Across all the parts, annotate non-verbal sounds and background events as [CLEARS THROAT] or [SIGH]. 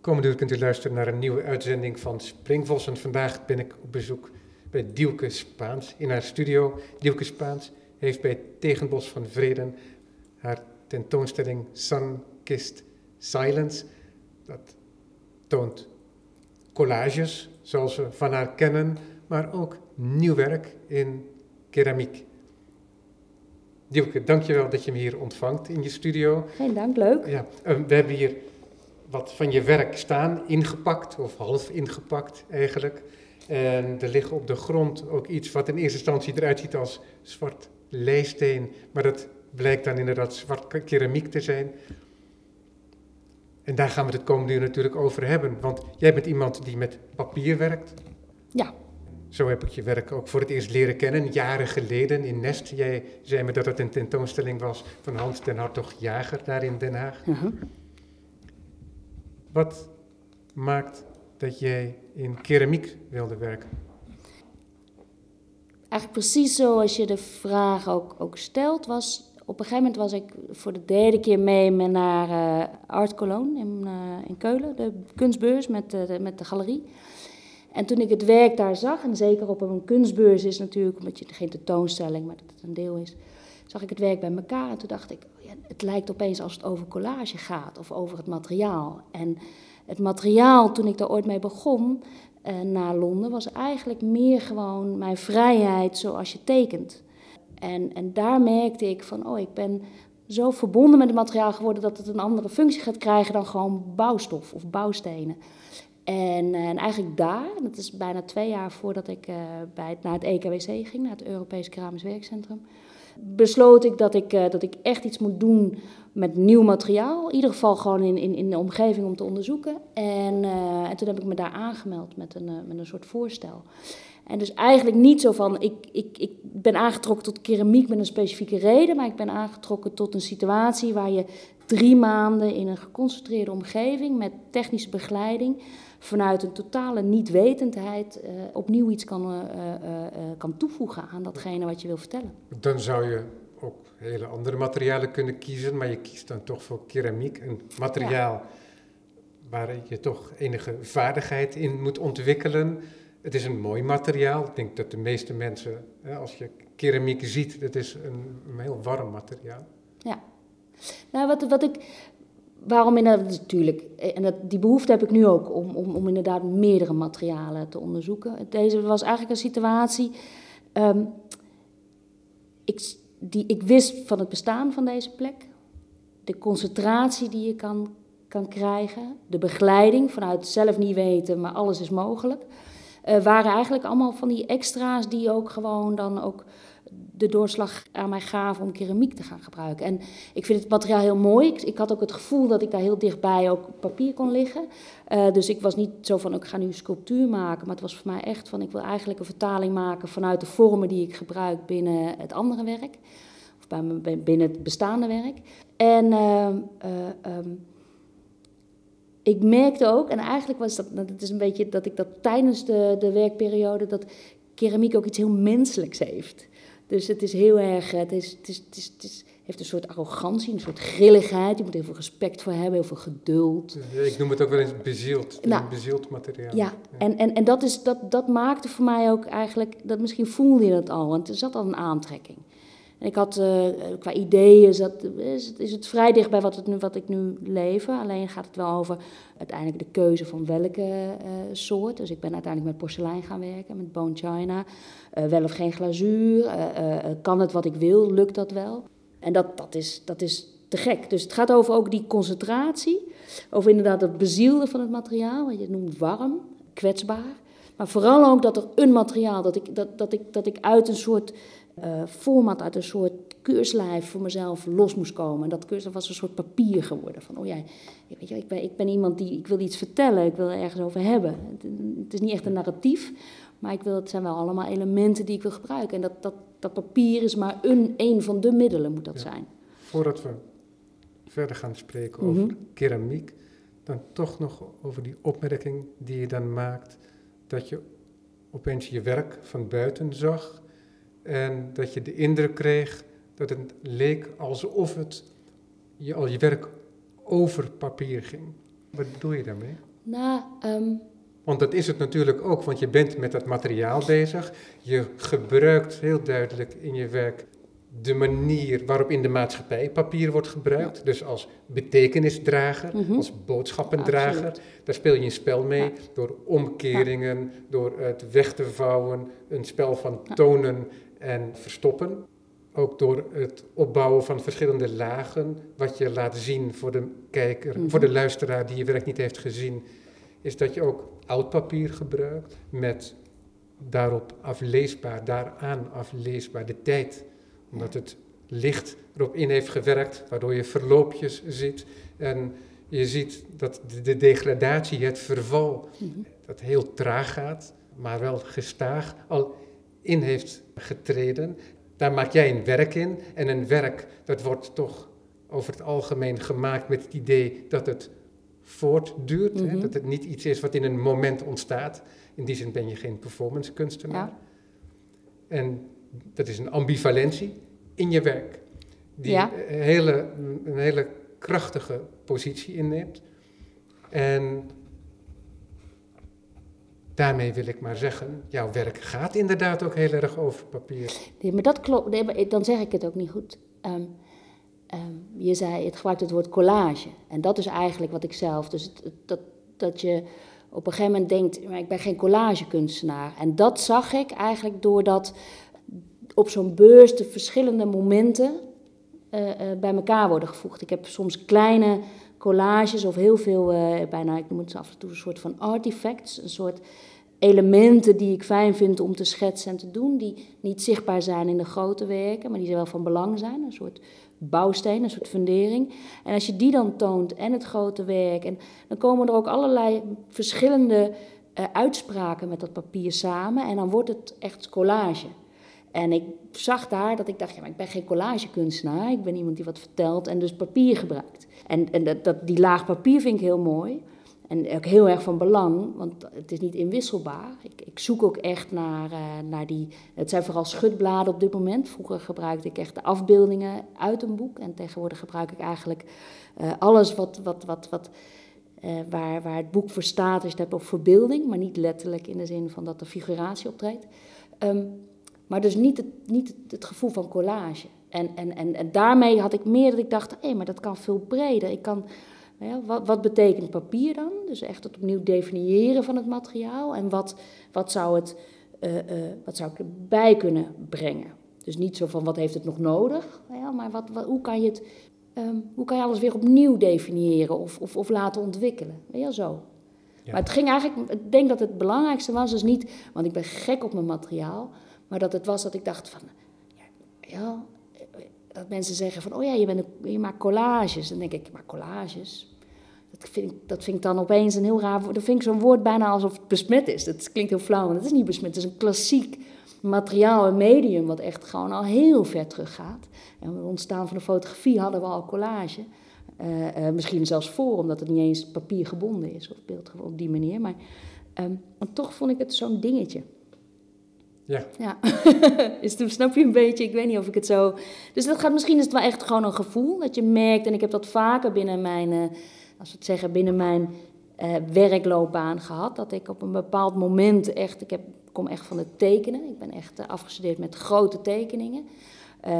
Komende uur kunt u luisteren naar een nieuwe uitzending van Springvos. En vandaag ben ik op bezoek bij Dielke Spaans in haar studio. Dielke Spaans heeft bij Tegenbos van Vreden haar tentoonstelling Sun Kissed Silence. Dat toont collages, zoals we van haar kennen, maar ook nieuw werk in keramiek. Dielke, dankjewel dat je me hier ontvangt in je studio. Geen dank, leuk. Ja, eh, we hebben hier wat van je werk staan, ingepakt, of half ingepakt eigenlijk. En er liggen op de grond ook iets wat in eerste instantie eruit ziet als zwart leisteen, maar dat blijkt dan inderdaad zwart keramiek te zijn. En daar gaan we het komende uur natuurlijk over hebben, want jij bent iemand die met papier werkt. Ja. Zo heb ik je werk ook voor het eerst leren kennen, jaren geleden in Nest. Jij zei me dat het een tentoonstelling was van Hans ten Hartog Jager daar in Den Haag. Uh -huh. Wat maakt dat jij in keramiek wilde werken? Eigenlijk precies zoals je de vraag ook, ook stelt, was op een gegeven moment was ik voor de derde keer mee naar uh, Art Cologne in, uh, in Keulen, de kunstbeurs met, de, met de galerie. En toen ik het werk daar zag, en zeker op een kunstbeurs is natuurlijk, omdat je geen tentoonstelling, maar dat het een deel is, zag ik het werk bij elkaar. En toen dacht ik, oh ja, het lijkt opeens als het over collage gaat of over het materiaal. En het materiaal, toen ik daar ooit mee begon, uh, naar Londen, was eigenlijk meer gewoon mijn vrijheid zoals je tekent. En, en daar merkte ik van, oh, ik ben zo verbonden met het materiaal geworden dat het een andere functie gaat krijgen dan gewoon bouwstof of bouwstenen. En, en eigenlijk daar, dat is bijna twee jaar voordat ik uh, bij het, naar het EKWC ging, naar het Europees Keramisch Werkcentrum, besloot ik dat ik, uh, dat ik echt iets moet doen met nieuw materiaal. In ieder geval gewoon in, in, in de omgeving om te onderzoeken. En, uh, en toen heb ik me daar aangemeld met een, met een soort voorstel. En dus eigenlijk niet zo van, ik, ik, ik ben aangetrokken tot keramiek met een specifieke reden, maar ik ben aangetrokken tot een situatie waar je drie maanden in een geconcentreerde omgeving met technische begeleiding vanuit een totale niet-wetendheid uh, opnieuw iets kan, uh, uh, kan toevoegen aan datgene wat je wil vertellen. Dan zou je ook hele andere materialen kunnen kiezen, maar je kiest dan toch voor keramiek, een materiaal ja. waar je toch enige vaardigheid in moet ontwikkelen. Het is een mooi materiaal. Ik denk dat de meeste mensen, als je keramiek ziet, het is een, een heel warm materiaal. Ja. Nou, wat, wat ik waarom inderdaad, natuurlijk, en dat, die behoefte heb ik nu ook om, om, om inderdaad meerdere materialen te onderzoeken. Deze was eigenlijk een situatie, um, ik, die, ik wist van het bestaan van deze plek, de concentratie die je kan, kan krijgen, de begeleiding vanuit zelf niet weten, maar alles is mogelijk. Uh, waren eigenlijk allemaal van die extra's die ook gewoon dan ook de doorslag aan mij gaven om keramiek te gaan gebruiken. En ik vind het materiaal heel mooi. Ik, ik had ook het gevoel dat ik daar heel dichtbij ook papier kon liggen. Uh, dus ik was niet zo van, ik ga nu sculptuur maken. Maar het was voor mij echt van, ik wil eigenlijk een vertaling maken vanuit de vormen die ik gebruik binnen het andere werk. Of bij, binnen het bestaande werk. En uh, uh, um, ik merkte ook, en eigenlijk was dat, het is een beetje dat ik dat tijdens de, de werkperiode, dat keramiek ook iets heel menselijks heeft. Dus het is heel erg, het, is, het, is, het, is, het is, heeft een soort arrogantie, een soort grilligheid. Je moet heel veel respect voor hebben, heel veel geduld. Ja, ik noem het ook wel eens bezield, nou, bezield materiaal. Ja, ja. en, en, en dat, is, dat, dat maakte voor mij ook eigenlijk, dat misschien voelde je dat al, want er zat al een aantrekking. Ik had uh, qua ideeën, zat, is, het, is het vrij dicht bij wat, het nu, wat ik nu leef. Alleen gaat het wel over uiteindelijk de keuze van welke uh, soort. Dus ik ben uiteindelijk met porselein gaan werken, met bone china. Uh, wel of geen glazuur. kan het wat ik wil? Lukt dat wel? En dat, dat, is, dat is te gek. Dus het gaat over ook die concentratie. Over inderdaad het bezielde van het materiaal. Wat je noemt warm, kwetsbaar. Maar vooral ook dat er een materiaal, dat ik, dat, dat ik, dat ik uit een soort uh, format, uit een soort keurslijf voor mezelf los moest komen. En dat keurslijf was een soort papier geworden. Van, oh ja, weet je, ik, ben, ik ben iemand die, ik wil iets vertellen, ik wil er ergens over hebben. Het, het, is niet echt een narratief, maar ik wil, het zijn wel allemaal elementen die ik wil gebruiken. En dat, dat, dat papier is maar een, een van de middelen, moet dat ja. zijn. Voordat we verder gaan spreken over mm -hmm. keramiek, dan toch nog over die opmerking die je dan maakt, dat je opeens je werk van buiten zag en dat je de indruk kreeg dat het leek alsof het je, al je werk over papier ging. Wat bedoel je daarmee? Nou, ehm, Want dat is het natuurlijk ook, want je bent met dat materiaal bezig. Je gebruikt heel duidelijk in je werk de manier waarop in de maatschappij papier wordt gebruikt. Dus als betekenisdrager, Mhm. als boodschappendrager. Absoluut. Daar speel je een spel mee Ja. door omkeringen, door het weg te vouwen, een spel van tonen en verstoppen. Ook door het opbouwen van verschillende lagen, wat je laat zien voor de kijker, Mhm. voor de luisteraar die je werk niet heeft gezien, is dat je ook oud papier gebruikt met daarop afleesbaar, daaraan afleesbaar de tijd. Omdat het licht erop in heeft gewerkt, waardoor je verloopjes ziet. En je ziet dat de, de degradatie, het verval, mhm. dat heel traag gaat, maar wel gestaag al in heeft getreden. Daar maak jij een werk in. En een werk, dat wordt toch over het algemeen gemaakt met het idee dat het voortduurt. hè? Mhm. Dat het niet iets is wat in een moment ontstaat. In die zin ben je geen performance kunstenaar. Ja. En dat is een ambivalentie in je werk. Die Ja. een, hele, een hele krachtige positie inneemt. En daarmee wil ik maar zeggen, jouw werk gaat inderdaad ook heel erg over papier. Nee, maar dat klopt. Nee, maar dan zeg ik het ook niet goed. Ehm, ehm, je zei, het gebruikt het woord collage. En dat is eigenlijk wat ik zelf. Dus het, dat, dat je op een gegeven moment denkt, maar ik ben geen collagekunstenaar. En dat zag ik eigenlijk doordat op zo'n beurs de verschillende momenten eh, eh, bij elkaar worden gevoegd. Ik heb soms kleine collages of heel veel, eh, bijna, ik noem het af en toe een soort van artifacts, een soort elementen die ik fijn vind om te schetsen en te doen, die niet zichtbaar zijn in de grote werken, maar die wel van belang zijn, een soort bouwsteen, een soort fundering. En als je die dan toont en het grote werk, en dan komen er ook allerlei verschillende eh, uitspraken met dat papier samen en dan wordt het echt collage. En ik zag daar dat ik dacht, ja, maar ik ben geen collagekunstenaar. Ik ben iemand die wat vertelt en dus papier gebruikt. En, en dat, dat, die laag papier vind ik heel mooi. En ook heel erg van belang, want het is niet inwisselbaar. Ik, ik zoek ook echt naar, eh, naar die... Het zijn vooral schutbladen op dit moment. Vroeger gebruikte ik echt de afbeeldingen uit een boek. En tegenwoordig gebruik ik eigenlijk eh, alles wat... wat, wat, wat eh, waar, waar het boek voor staat, je het op verbeelding, maar niet letterlijk in de zin van dat de figuratie optreedt. Ehm, maar dus niet het, niet het, gevoel van collage. En, en, en, en daarmee had ik meer dat ik dacht, hé, maar dat kan veel breder. Ik kan, wat, wat betekent papier dan? Dus echt het opnieuw definiëren van het materiaal. En wat, wat, zou, het, eh, eh, wat zou ik erbij kunnen brengen? Dus niet zo van, wat heeft het nog nodig? Ja, maar wat, wat, hoe, kan je het, ehm, hoe kan je alles weer opnieuw definiëren of, of, of laten ontwikkelen? Je, zo. Ja. Maar het ging eigenlijk, ik denk dat het belangrijkste was, dus niet, want ik ben gek op mijn materiaal, maar dat het was dat ik dacht van, ja, ja, dat mensen zeggen van, oh ja, je, bent een, je maakt collages. Dan denk ik, maar collages? Dat vind, dat vind ik dan opeens een heel raar woord. Dat vind ik zo'n woord bijna alsof het besmet is. Dat klinkt heel flauw, maar dat is niet besmet. Het is een klassiek materiaal en medium wat echt gewoon al heel ver teruggaat. En ontstaan van de fotografie hadden we al collage. Eh, eh, misschien zelfs voor, omdat het niet eens papier gebonden is of beeld op die manier. Maar ehm, toch vond ik het zo'n dingetje. Ja, Ja, [LAUGHS] toen snap je een beetje, ik weet niet of ik het zo... Dus dat gaat, misschien is het wel echt gewoon een gevoel dat je merkt, en ik heb dat vaker binnen mijn, eh, als we het zeggen, binnen mijn eh, werkloopbaan gehad, dat ik op een bepaald moment echt, ik heb, kom echt van het tekenen, ik ben echt eh, afgestudeerd met grote tekeningen.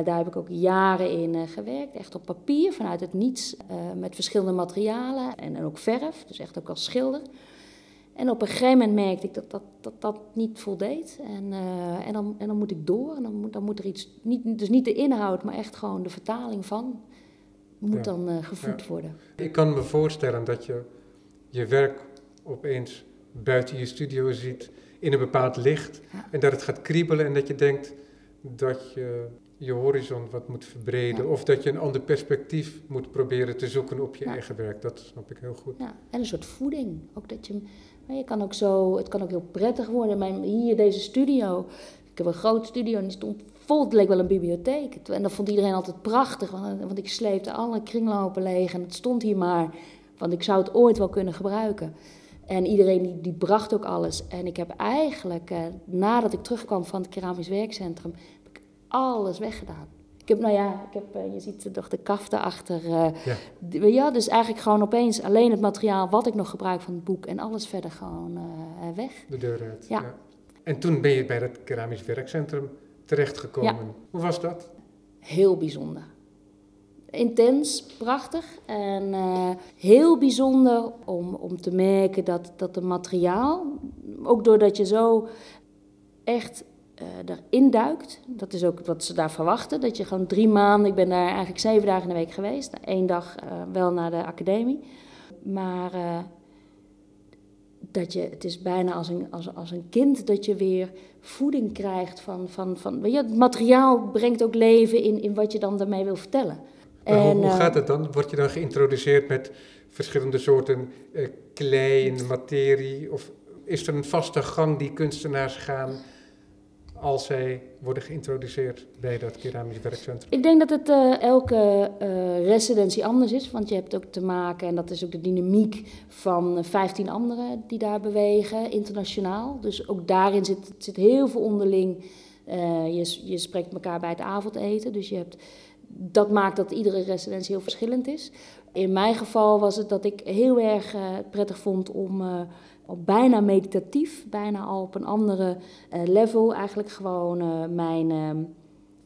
Daar heb ik ook jaren in gewerkt, echt op papier, vanuit het niets, met verschillende materialen en, en ook verf, dus echt ook als schilder. En op een gegeven moment merkte ik dat dat, dat, dat niet voldeed. En, eh, en, dan, en dan moet ik door. En dan moet, dan moet er iets, niet, dus niet de inhoud, maar echt gewoon de vertaling van, moet Ja. dan eh, gevoed Ja. worden. ik kan me voorstellen dat je je werk opeens buiten je studio ziet in een bepaald licht. Ja. En dat het gaat kriebelen en dat je denkt dat je je horizon wat moet verbreden. Ja. Of dat je een ander perspectief moet proberen te zoeken op je Ja. eigen werk. Dat snap ik heel goed. Ja, en een soort voeding. Ook dat je, je kan ook zo, het kan ook heel prettig worden. Mijn, hier deze studio, ik heb een groot studio en die stond vol, het leek wel een bibliotheek. En dat vond iedereen altijd prachtig, want, want ik sleepte alle kringlopen leeg en het stond hier maar. Want ik zou het ooit wel kunnen gebruiken. En iedereen die, die bracht ook alles. En ik heb eigenlijk, eh, nadat ik terugkwam van het keramisch werkcentrum, heb ik alles weggedaan. Ik heb, nou ja, ik heb, eh, je ziet toch de kaf daarachter. eh, Ja. ja, dus eigenlijk gewoon opeens alleen het materiaal wat ik nog gebruik van het boek en alles verder gewoon eh, eh, weg. De deur uit. Ja. En toen ben je bij het keramisch werkcentrum terechtgekomen. Hoe was dat? Heel bijzonder. Intens, prachtig en eh, heel bijzonder om, om te merken dat, dat het materiaal, ook doordat je zo echt eh erin duikt, dat is ook wat ze daar verwachten, dat je gewoon drie maanden, ik ben daar eigenlijk zeven dagen in de week geweest, één dag eh, wel naar de academie, maar eh, dat je, het is bijna als een, als, als een kind dat je weer voeding krijgt van, van, van weet je, het materiaal brengt ook leven in, in wat je dan daarmee wil vertellen. Maar hoe, hoe gaat het dan? Word je dan geïntroduceerd met verschillende soorten klei en materie? Of is er een vaste gang die kunstenaars gaan als zij worden geïntroduceerd bij dat keramisch werkcentrum? Ik denk dat het eh, elke eh, residentie anders is, want je hebt ook te maken, en dat is ook de dynamiek van eh, 15 anderen die daar bewegen, internationaal. Dus ook daarin zit, zit heel veel onderling. eh, je, je spreekt elkaar bij het avondeten, dus je hebt, dat maakt dat iedere residentie heel verschillend is. In mijn geval was het dat ik heel erg eh, prettig vond om eh, bijna meditatief, bijna al op een andere eh, level, eigenlijk gewoon eh, mijn. ehm,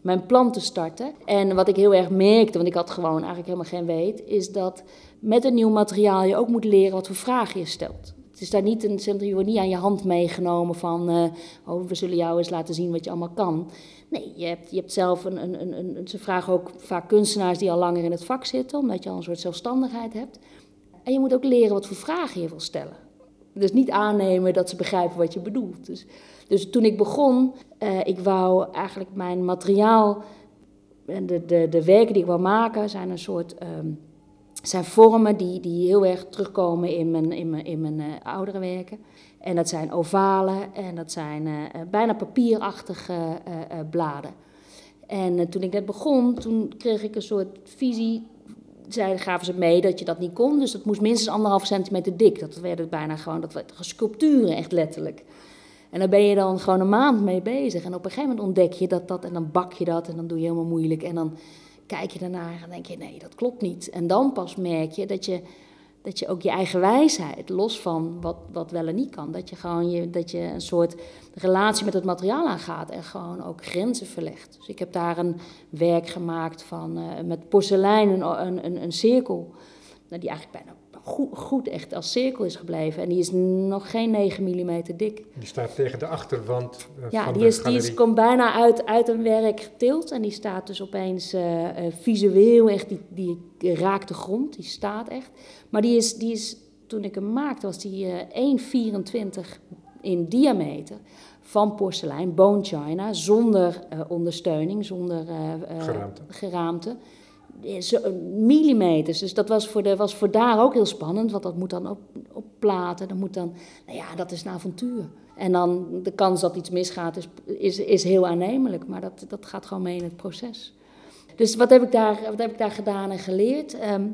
mijn plan te starten. En wat ik heel erg merkte, want ik had gewoon eigenlijk helemaal geen weet, is dat met een nieuw materiaal je ook moet leren wat voor vragen je stelt. Het is daar niet een centrum, je niet aan je hand meegenomen van, eh, oh, we zullen jou eens laten zien wat je allemaal kan. Nee, je hebt, je hebt zelf een, een, een, een, ze vragen ook vaak kunstenaars die al langer in het vak zitten, omdat je al een soort zelfstandigheid hebt. En je moet ook leren wat voor vragen je wil stellen. Dus niet aannemen dat ze begrijpen wat je bedoelt. Dus, dus toen ik begon, eh, ik wou eigenlijk mijn materiaal en de, de, de werken die ik wil maken zijn een soort ehm, zijn vormen die, die heel erg terugkomen in mijn, in mijn, in mijn eh, oudere werken. En dat zijn ovalen en dat zijn eh, eh, bijna papierachtige eh, eh, bladen. En eh, toen ik net begon, toen kreeg ik een soort visie. Zij gaven ze mee dat je dat niet kon, dus dat moest minstens anderhalf centimeter dik. Dat werden bijna gewoon, dat werden sculpturen echt letterlijk. En daar ben je dan gewoon een maand mee bezig. En op een gegeven moment ontdek je dat dat en dan bak je dat en dan doe je helemaal moeilijk. En dan kijk je daarnaar en denk je, nee, dat klopt niet. En dan pas merk je dat je, dat je ook je eigen wijsheid, los van wat, wat wel en niet kan, dat je gewoon je, dat je een soort relatie met het materiaal aangaat en gewoon ook grenzen verlegt. Dus ik heb daar een werk gemaakt van, eh, met porselein, een, een, een, cirkel, nou, die eigenlijk bijna goed, goed echt als cirkel is gebleven. En die is nog geen 9 mm dik. Die staat tegen de achterwand eh, Ja, van die, de is, die is, komt bijna uit, uit een werk getild. En die staat dus opeens eh, eh, visueel echt, die, die raakt de grond, die staat echt. Maar die is, die is toen ik hem maakte, was die eh 1,24 in diameter. Van porselein, bone china, zonder ondersteuning, zonder Geraamte. geraamte. Millimeters. Dus dat was voor, de, was voor daar ook heel spannend, want dat moet dan op, op platen. Dat moet dan, nou ja, dat is een avontuur. En dan de kans dat iets misgaat is, is, is heel aannemelijk, maar dat, dat gaat gewoon mee in het proces. Dus wat heb ik daar, wat heb ik daar gedaan en geleerd? Ehm,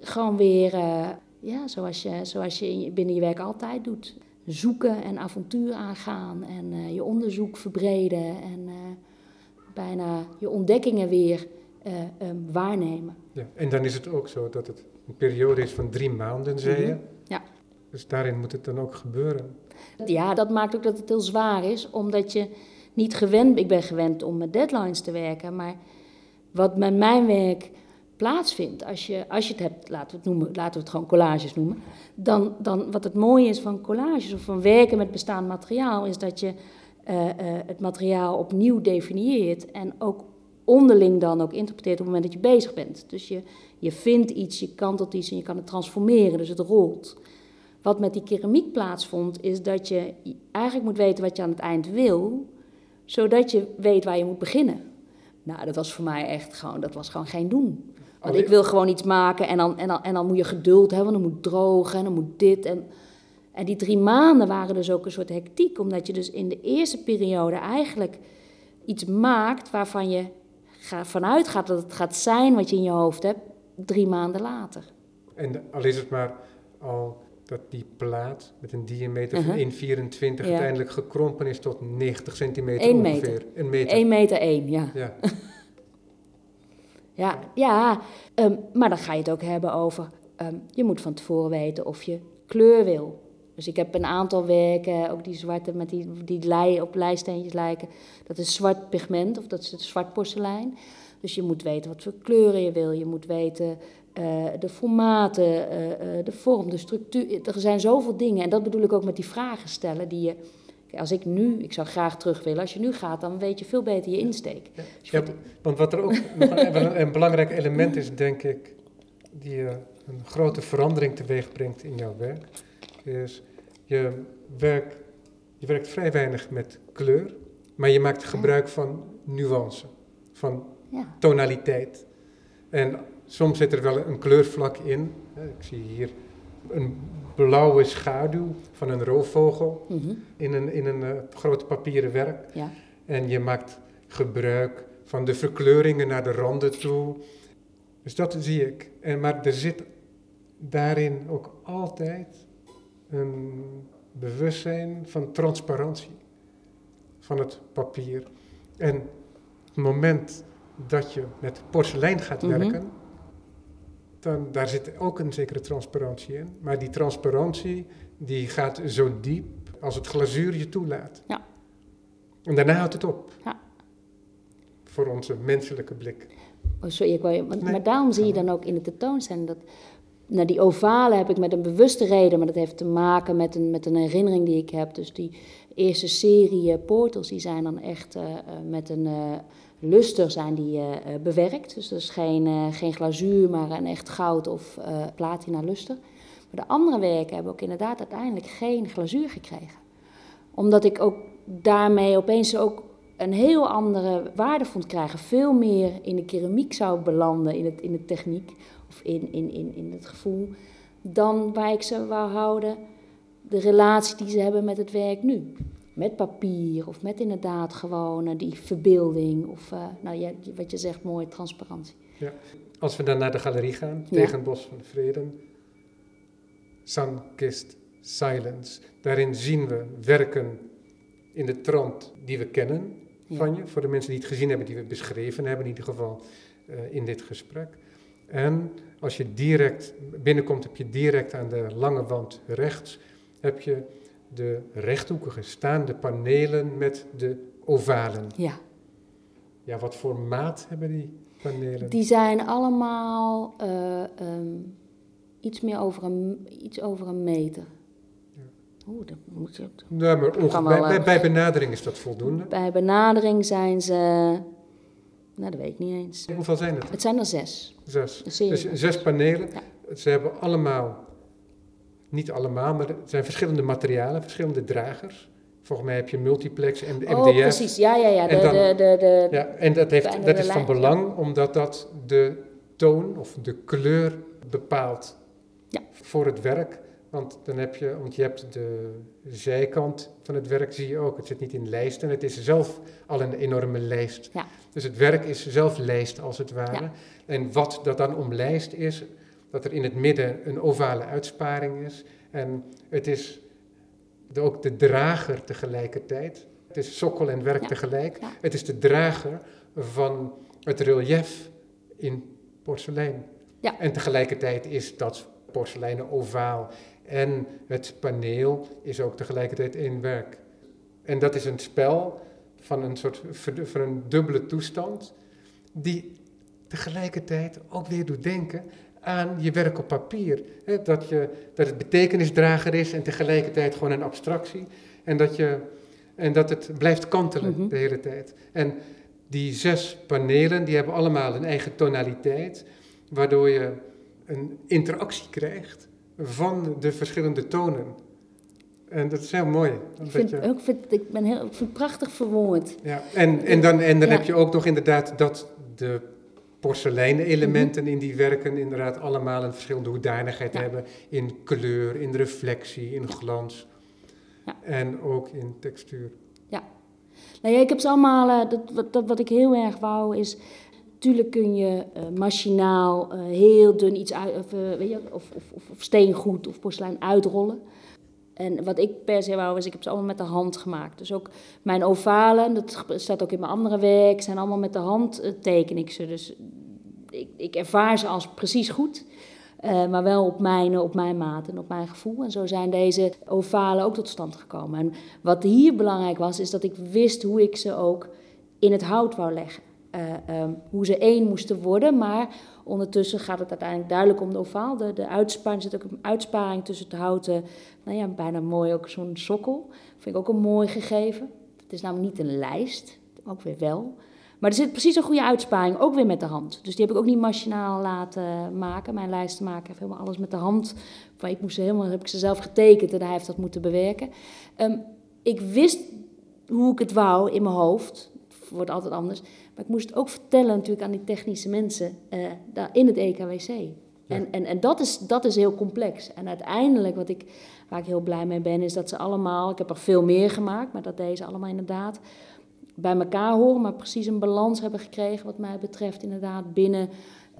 gewoon weer, eh, ja, zoals je, zoals je- binnen je werk altijd doet. Zoeken en avontuur aangaan en eh, je onderzoek verbreden en eh, bijna je ontdekkingen weer eh, ehm, waarnemen. Ja. En dan is het ook zo dat het een periode is van drie maanden, zei je. Mhm. Ja. Dus daarin moet het dan ook gebeuren. Ja, dat maakt ook dat het heel zwaar is, omdat je niet gewend... Ik ben gewend om met deadlines te werken, maar wat met mijn werk plaatsvindt, als je, als je het hebt, laten we het, noemen, laten we het gewoon collages noemen, dan, dan wat het mooie is van collages of van werken met bestaand materiaal, is dat je eh, eh, het materiaal opnieuw definieert en ook onderling dan ook interpreteert op het moment dat je bezig bent. Dus je, je vindt iets, je kantelt iets en je kan het transformeren, dus het rolt. Wat met die keramiek plaatsvond, is dat je eigenlijk moet weten wat je aan het eind wil, zodat je weet waar je moet beginnen. Nou, dat was voor mij echt gewoon, dat was gewoon geen doen. Want ik wil gewoon iets maken en dan, en dan, en dan moet je geduld hebben, dan moet het drogen en dan moet dit. En, en die drie maanden waren dus ook een soort hectiek, omdat je dus in de eerste periode eigenlijk iets maakt waarvan je vanuit gaat dat het gaat zijn wat je in je hoofd hebt, drie maanden later. En al is het maar al dat die plaat met een diameter van Uh-huh. 1,24 Ja. uiteindelijk gekrompen is tot 90 centimeter Eén ongeveer. meter. Een meter. 1 meter één, ja. Ja. [LAUGHS] Ja, ja. Ehm, maar dan ga je het ook hebben over, ehm, je moet van tevoren weten of je kleur wil. Dus ik heb een aantal werken, ook die zwarte met die, die lei, op leisteentjes lijken. Dat is zwart pigment of dat is het zwart porselein. Dus je moet weten wat voor kleuren je wil. Je moet weten uh, de formaten, uh, uh, de vorm, de structuur. Er zijn zoveel dingen. En dat bedoel ik ook met die vragen stellen die je. Als ik nu, ik zou graag terug willen, als je nu gaat, dan weet je veel beter je insteek. Ja, ja want wat er ook [LAUGHS] een, een, belangrijk element is, denk ik, die een grote verandering teweeg brengt in jouw werk, is je, werk, je werkt vrij weinig met kleur, maar je maakt gebruik van nuance, van ja. tonaliteit. En soms zit er wel een kleurvlak in. Ik zie hier een blauwe schaduw van een roofvogel mhm. in een, in een uh, groot papieren werk. Ja. En je maakt gebruik van de verkleuringen naar de randen toe. Dus dat zie ik. En, maar er zit daarin ook altijd een bewustzijn van transparantie van het papier. En het moment dat je met porselein gaat mhm. werken, dan daar zit ook een zekere transparantie in. Maar die transparantie die gaat zo diep als het glazuur je toelaat. Ja. En daarna houdt het op. Ja. Voor onze menselijke blik. Oh, sorry, ik wou, want, maar daarom zie je dan ook in de tentoonstelling dat die ovale heb ik met een bewuste reden, maar dat heeft te maken met een, met een herinnering die ik heb. Dus die eerste serie uh, portals, die zijn dan echt uh, met een luster zijn die, bewerkt. Dus dat is geen, geen glazuur, maar een echt goud of platina luster. Maar de andere werken hebben ook inderdaad uiteindelijk geen glazuur gekregen. Omdat ik ook daarmee opeens ook een heel andere waarde vond krijgen. Veel meer in de keramiek zou belanden, in, het, in de techniek in, in, in, in het gevoel, dan waar ik ze wou houden, de relatie die ze hebben met het werk nu. Met papier of met inderdaad gewoon die verbeelding of uh, nou, ja, wat je zegt, mooie transparantie. Ja. Als we dan naar de galerie gaan, tegen het Bos van Vrede, Sunkist Silence, daarin zien we werken in de trant die we kennen van je, voor de mensen die het gezien hebben, die we beschreven hebben in ieder geval uh, in dit gesprek. En als je direct binnenkomt, heb je direct aan de lange wand rechts, heb je de rechthoekige staande panelen met de ovalen. Ja. Ja, wat voor maat hebben die panelen? Die zijn allemaal uh, um, iets meer over een, iets over een meter. Oeh, dat moet je... Ja, maar bij, bij, bij benadering is dat voldoende? Bij benadering zijn ze nou, dat weet ik niet eens. Hoeveel zijn het? Het zijn er zes. Zes. Dus zes panelen. Ze hebben allemaal, niet allemaal, maar het zijn verschillende materialen, verschillende dragers. Volgens mij heb je multiplex en MDF. Oh, precies. Ja, ja, ja. De, en, dan, de, de, ja, en dat, heeft, dat is van belang, omdat dat de toon of de kleur bepaalt ja. voor het werk. Want dan heb je, want je hebt de zijkant van het werk, zie je ook. Het zit niet in lijsten, het is zelf al een enorme lijst. Ja. Dus het werk is zelf lijst als het ware. En wat dat dan omlijst is, dat er in het midden een ovale uitsparing is. En het is de, ook de drager tegelijkertijd. Het is sokkel en werk tegelijk. Het is de drager van het relief in porselein. En tegelijkertijd is dat porseleinen ovaal en het paneel is ook tegelijkertijd één werk. En dat is een spel van een soort van een dubbele toestand, die tegelijkertijd ook weer doet denken aan je werk op papier. dat, je, dat het betekenisdrager is en tegelijkertijd gewoon een abstractie. En dat, je, en dat het blijft kantelen mhm. de hele tijd. En die zes panelen, die hebben allemaal een eigen tonaliteit, waardoor je een interactie krijgt van de verschillende tonen. En dat is heel mooi. Ik, vind, je... ik, vind, ik ben heel, ik vind het prachtig verwoord. Ja, en, en dan, en dan heb je ook nog inderdaad dat de porseleinen elementen in die werken inderdaad allemaal een verschillende hoedanigheid hebben. In kleur, in reflectie, in glans. Ja. En ook in textuur. Ja. Nou ja, ik heb ze allemaal, uh, dat, dat, wat ik heel erg wou is Tuurlijk kun je uh, machinaal uh, heel dun iets uit, of, weet je, of, of, of, steengoed of porselein uitrollen. En wat ik per se wou, is ik heb ze allemaal met de hand gemaakt. Dus ook mijn ovalen, dat staat ook in mijn andere werk, zijn allemaal met de hand teken ik ze. Dus ik, ik ervaar ze als precies goed. Uh, maar wel op mijn, op mijn maat en op mijn gevoel. En zo zijn deze ovalen ook tot stand gekomen. En wat hier belangrijk was, is dat ik wist hoe ik ze ook in het hout wou leggen. Uh, um, hoe ze één moesten worden, maar ondertussen gaat het uiteindelijk duidelijk om de ovaal. De, de uitsparing, zit ook een uitsparing tussen het houten, nou ja, bijna mooi ook zo'n sokkel. Vind ik ook een mooi gegeven. Het is namelijk niet een lijst, ook weer wel. Maar er zit precies een goede uitsparing, ook weer met de hand. Dus die heb ik ook niet machinaal laten maken. Mijn lijst maken heeft helemaal alles met de hand. Ik moest helemaal, heb ik ze zelf getekend en hij heeft dat moeten bewerken. Um, ik wist hoe ik het wou in mijn hoofd. Het wordt altijd anders. Maar ik moest het ook vertellen natuurlijk aan die technische mensen uh, daar in het EKWC. Ja. En, en, en dat, is, dat is heel complex. En uiteindelijk, wat ik, waar ik heel blij mee ben, is dat ze allemaal... Ik heb er veel meer gemaakt, maar dat deze allemaal inderdaad bij elkaar horen, maar precies een balans hebben gekregen wat mij betreft inderdaad binnen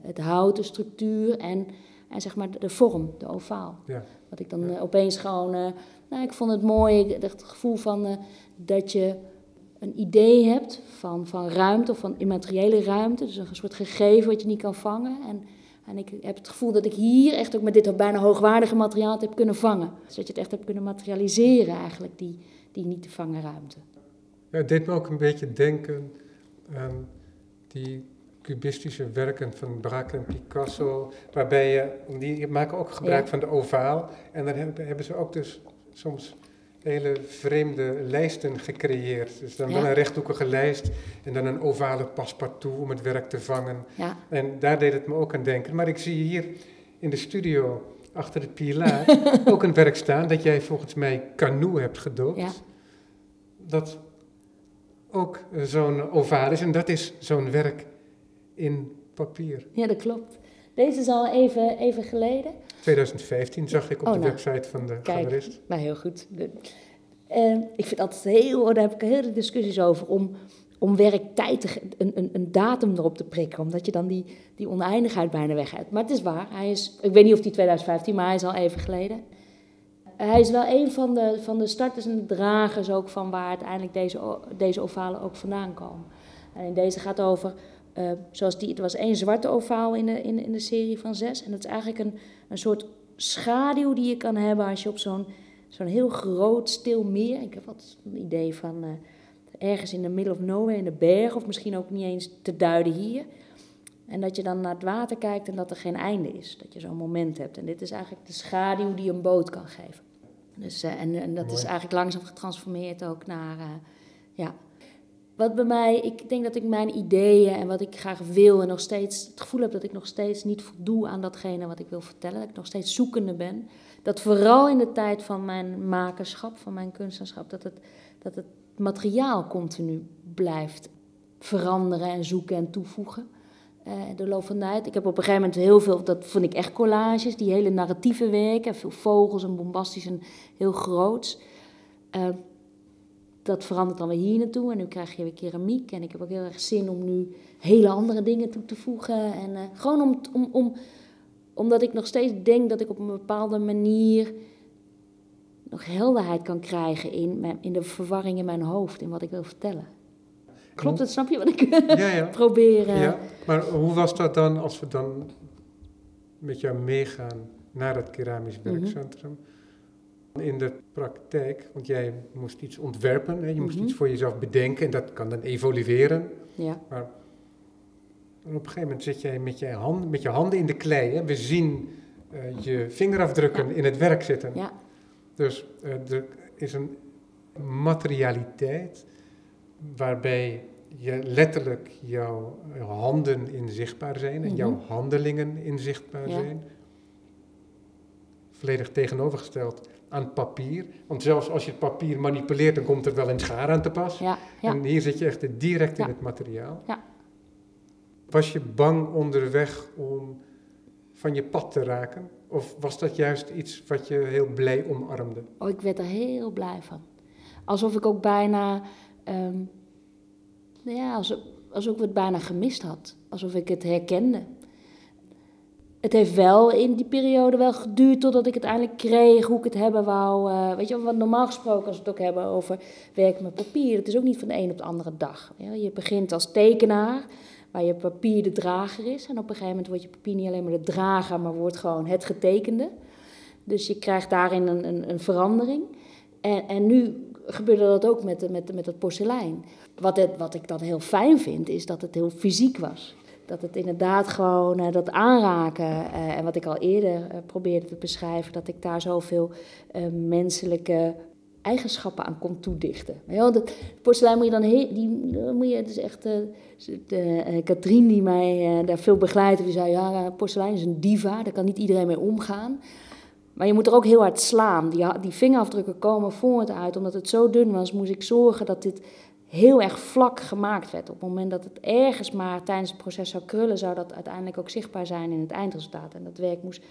het houten structuur en, en zeg maar de vorm, de ovaal. Ja. Wat ik dan uh, opeens gewoon, uh, nou ik vond het mooi, het gevoel van uh, dat je een idee hebt van, van ruimte of van immateriële ruimte, dus een soort gegeven wat je niet kan vangen. En, en ik heb het gevoel dat ik hier echt ook met dit bijna hoogwaardige materiaal heb kunnen vangen. Dus dat je het echt hebt kunnen materialiseren eigenlijk, die, die niet te vangen ruimte. Ja, het deed me ook een beetje denken aan die cubistische werken van Braque en Picasso, waarbij je, die maken ook gebruik van de ovaal. En dan hebben, ze ook dus soms hele vreemde lijsten gecreëerd. Dus dan wel een rechthoekige lijst en dan een ovale paspartout om het werk te vangen. Ja. En daar deed het me ook aan denken. Maar ik zie hier in de studio achter de pilaar [LAUGHS] ook een werk staan dat jij volgens mij canoe hebt gedoopt. Ja. Dat ook zo'n ovalis en dat is zo'n werk in papier. Ja, dat klopt. Deze is al even, even geleden. 2015 zag ik op oh, de nou, website van de kijk, galerist. Nou, heel goed. Uh, ik vind altijd heel, daar heb ik hele discussies over, om, om werktijd te, een, een, een datum erop te prikken, omdat je dan die, die oneindigheid bijna weg hebt. Maar het is waar, hij is, ik weet niet of die 2015, maar hij is al even geleden hij is wel een van de, van de starters en de dragers ook van waar uiteindelijk deze, deze ovalen ook vandaan komen. En deze gaat over, uh, zoals die, er was één zwarte ovaal in de, in, in de serie van zes. En dat is eigenlijk een, een soort schaduw die je kan hebben als je op zo'n zo'n heel groot stil meer, ik heb wat een idee van uh, ergens in de middle of nowhere in de berg, of misschien ook niet eens te duiden hier. En dat je dan naar het water kijkt en dat er geen einde is. Dat je zo'n moment hebt. En dit is eigenlijk de schaduw die een boot kan geven. Dus, uh, en, en, dat is eigenlijk langzaam getransformeerd ook naar, ja. Wat bij mij, ik denk dat ik mijn ideeën en wat ik graag wil en nog steeds, het gevoel heb dat ik nog steeds niet voldoe aan datgene wat ik wil vertellen, dat ik nog steeds zoekende ben. Dat vooral in de tijd van mijn makerschap, van mijn kunstenaarschap, dat het, dat het materiaal continu blijft veranderen en zoeken en toevoegen. Uh, de loop van tijd. Ik heb op een gegeven moment heel veel, dat vond ik echt collages, die hele narratieve werken, veel vogels en bombastisch en heel groots. Uh, dat verandert dan weer hier naartoe en nu krijg je weer keramiek. En ik heb ook heel erg zin om nu hele andere dingen toe te voegen. En uh, gewoon om, om, om, omdat ik nog steeds denk dat ik op een bepaalde manier nog helderheid kan krijgen in, mijn, in de verwarring in mijn hoofd, in wat ik wil vertellen. Klopt het, snap je wat ik ja, ja. [LAUGHS] probeer? Ja, maar hoe was dat dan als we dan met jou meegaan naar het keramisch mhm. werkcentrum? In de praktijk, want jij moest iets ontwerpen, hè? je moest mhm. iets voor jezelf bedenken en dat kan dan evolueren. Ja. Maar op een gegeven moment zit jij met je, hand, met je handen in de klei. Hè? We zien uh, je vingerafdrukken in het werk zitten. Ja. Dus uh, er is een materialiteit waarbij je letterlijk jouw handen inzichtbaar zijn en jouw mhm. handelingen inzichtbaar zijn. Volledig tegenovergesteld aan papier. Want zelfs als je het papier manipuleert, dan komt er wel een schaar aan te pas. Ja, En hier zit je echt direct in het materiaal. Was je bang onderweg om van je pad te raken? Of was dat juist iets wat je heel blij omarmde? Oh, ik werd er heel blij van. Alsof ik ook bijna ehm, nou ja, alsof, alsof ik het bijna gemist had. Alsof ik het herkende. Het heeft wel in die periode wel geduurd totdat ik het eindelijk kreeg hoe ik het hebben wou. Uh, weet je, wat normaal gesproken als we het ook hebben over werken met papier. Het is ook niet van de een op de andere dag. Ja, je begint als tekenaar waar je papier de drager is. En op een gegeven moment wordt je papier niet alleen maar de drager, maar wordt gewoon het getekende. Dus je krijgt daarin een, een, een verandering. En, en nu gebeurde dat ook met, met, met het porselein. Wat, het, wat ik dan heel fijn vind, is dat het heel fysiek was. Dat het inderdaad gewoon uh, dat aanraken, uh, en wat ik al eerder uh, probeerde te beschrijven, dat ik daar zoveel menselijke eigenschappen aan kon toedichten. Ja, porselein moet je dan die moet je, dus echt, Katrien die mij daar veel begeleidde, die zei, ja, porselein is een diva, daar kan niet iedereen mee omgaan. Maar je moet er ook heel hard slaan. Die, die vingerafdrukken komen voort uit. Omdat het zo dun was, moest ik zorgen dat dit heel erg vlak gemaakt werd. Op het moment dat het ergens maar tijdens het proces zou krullen, zou dat uiteindelijk ook zichtbaar zijn in het eindresultaat. En dat werk moest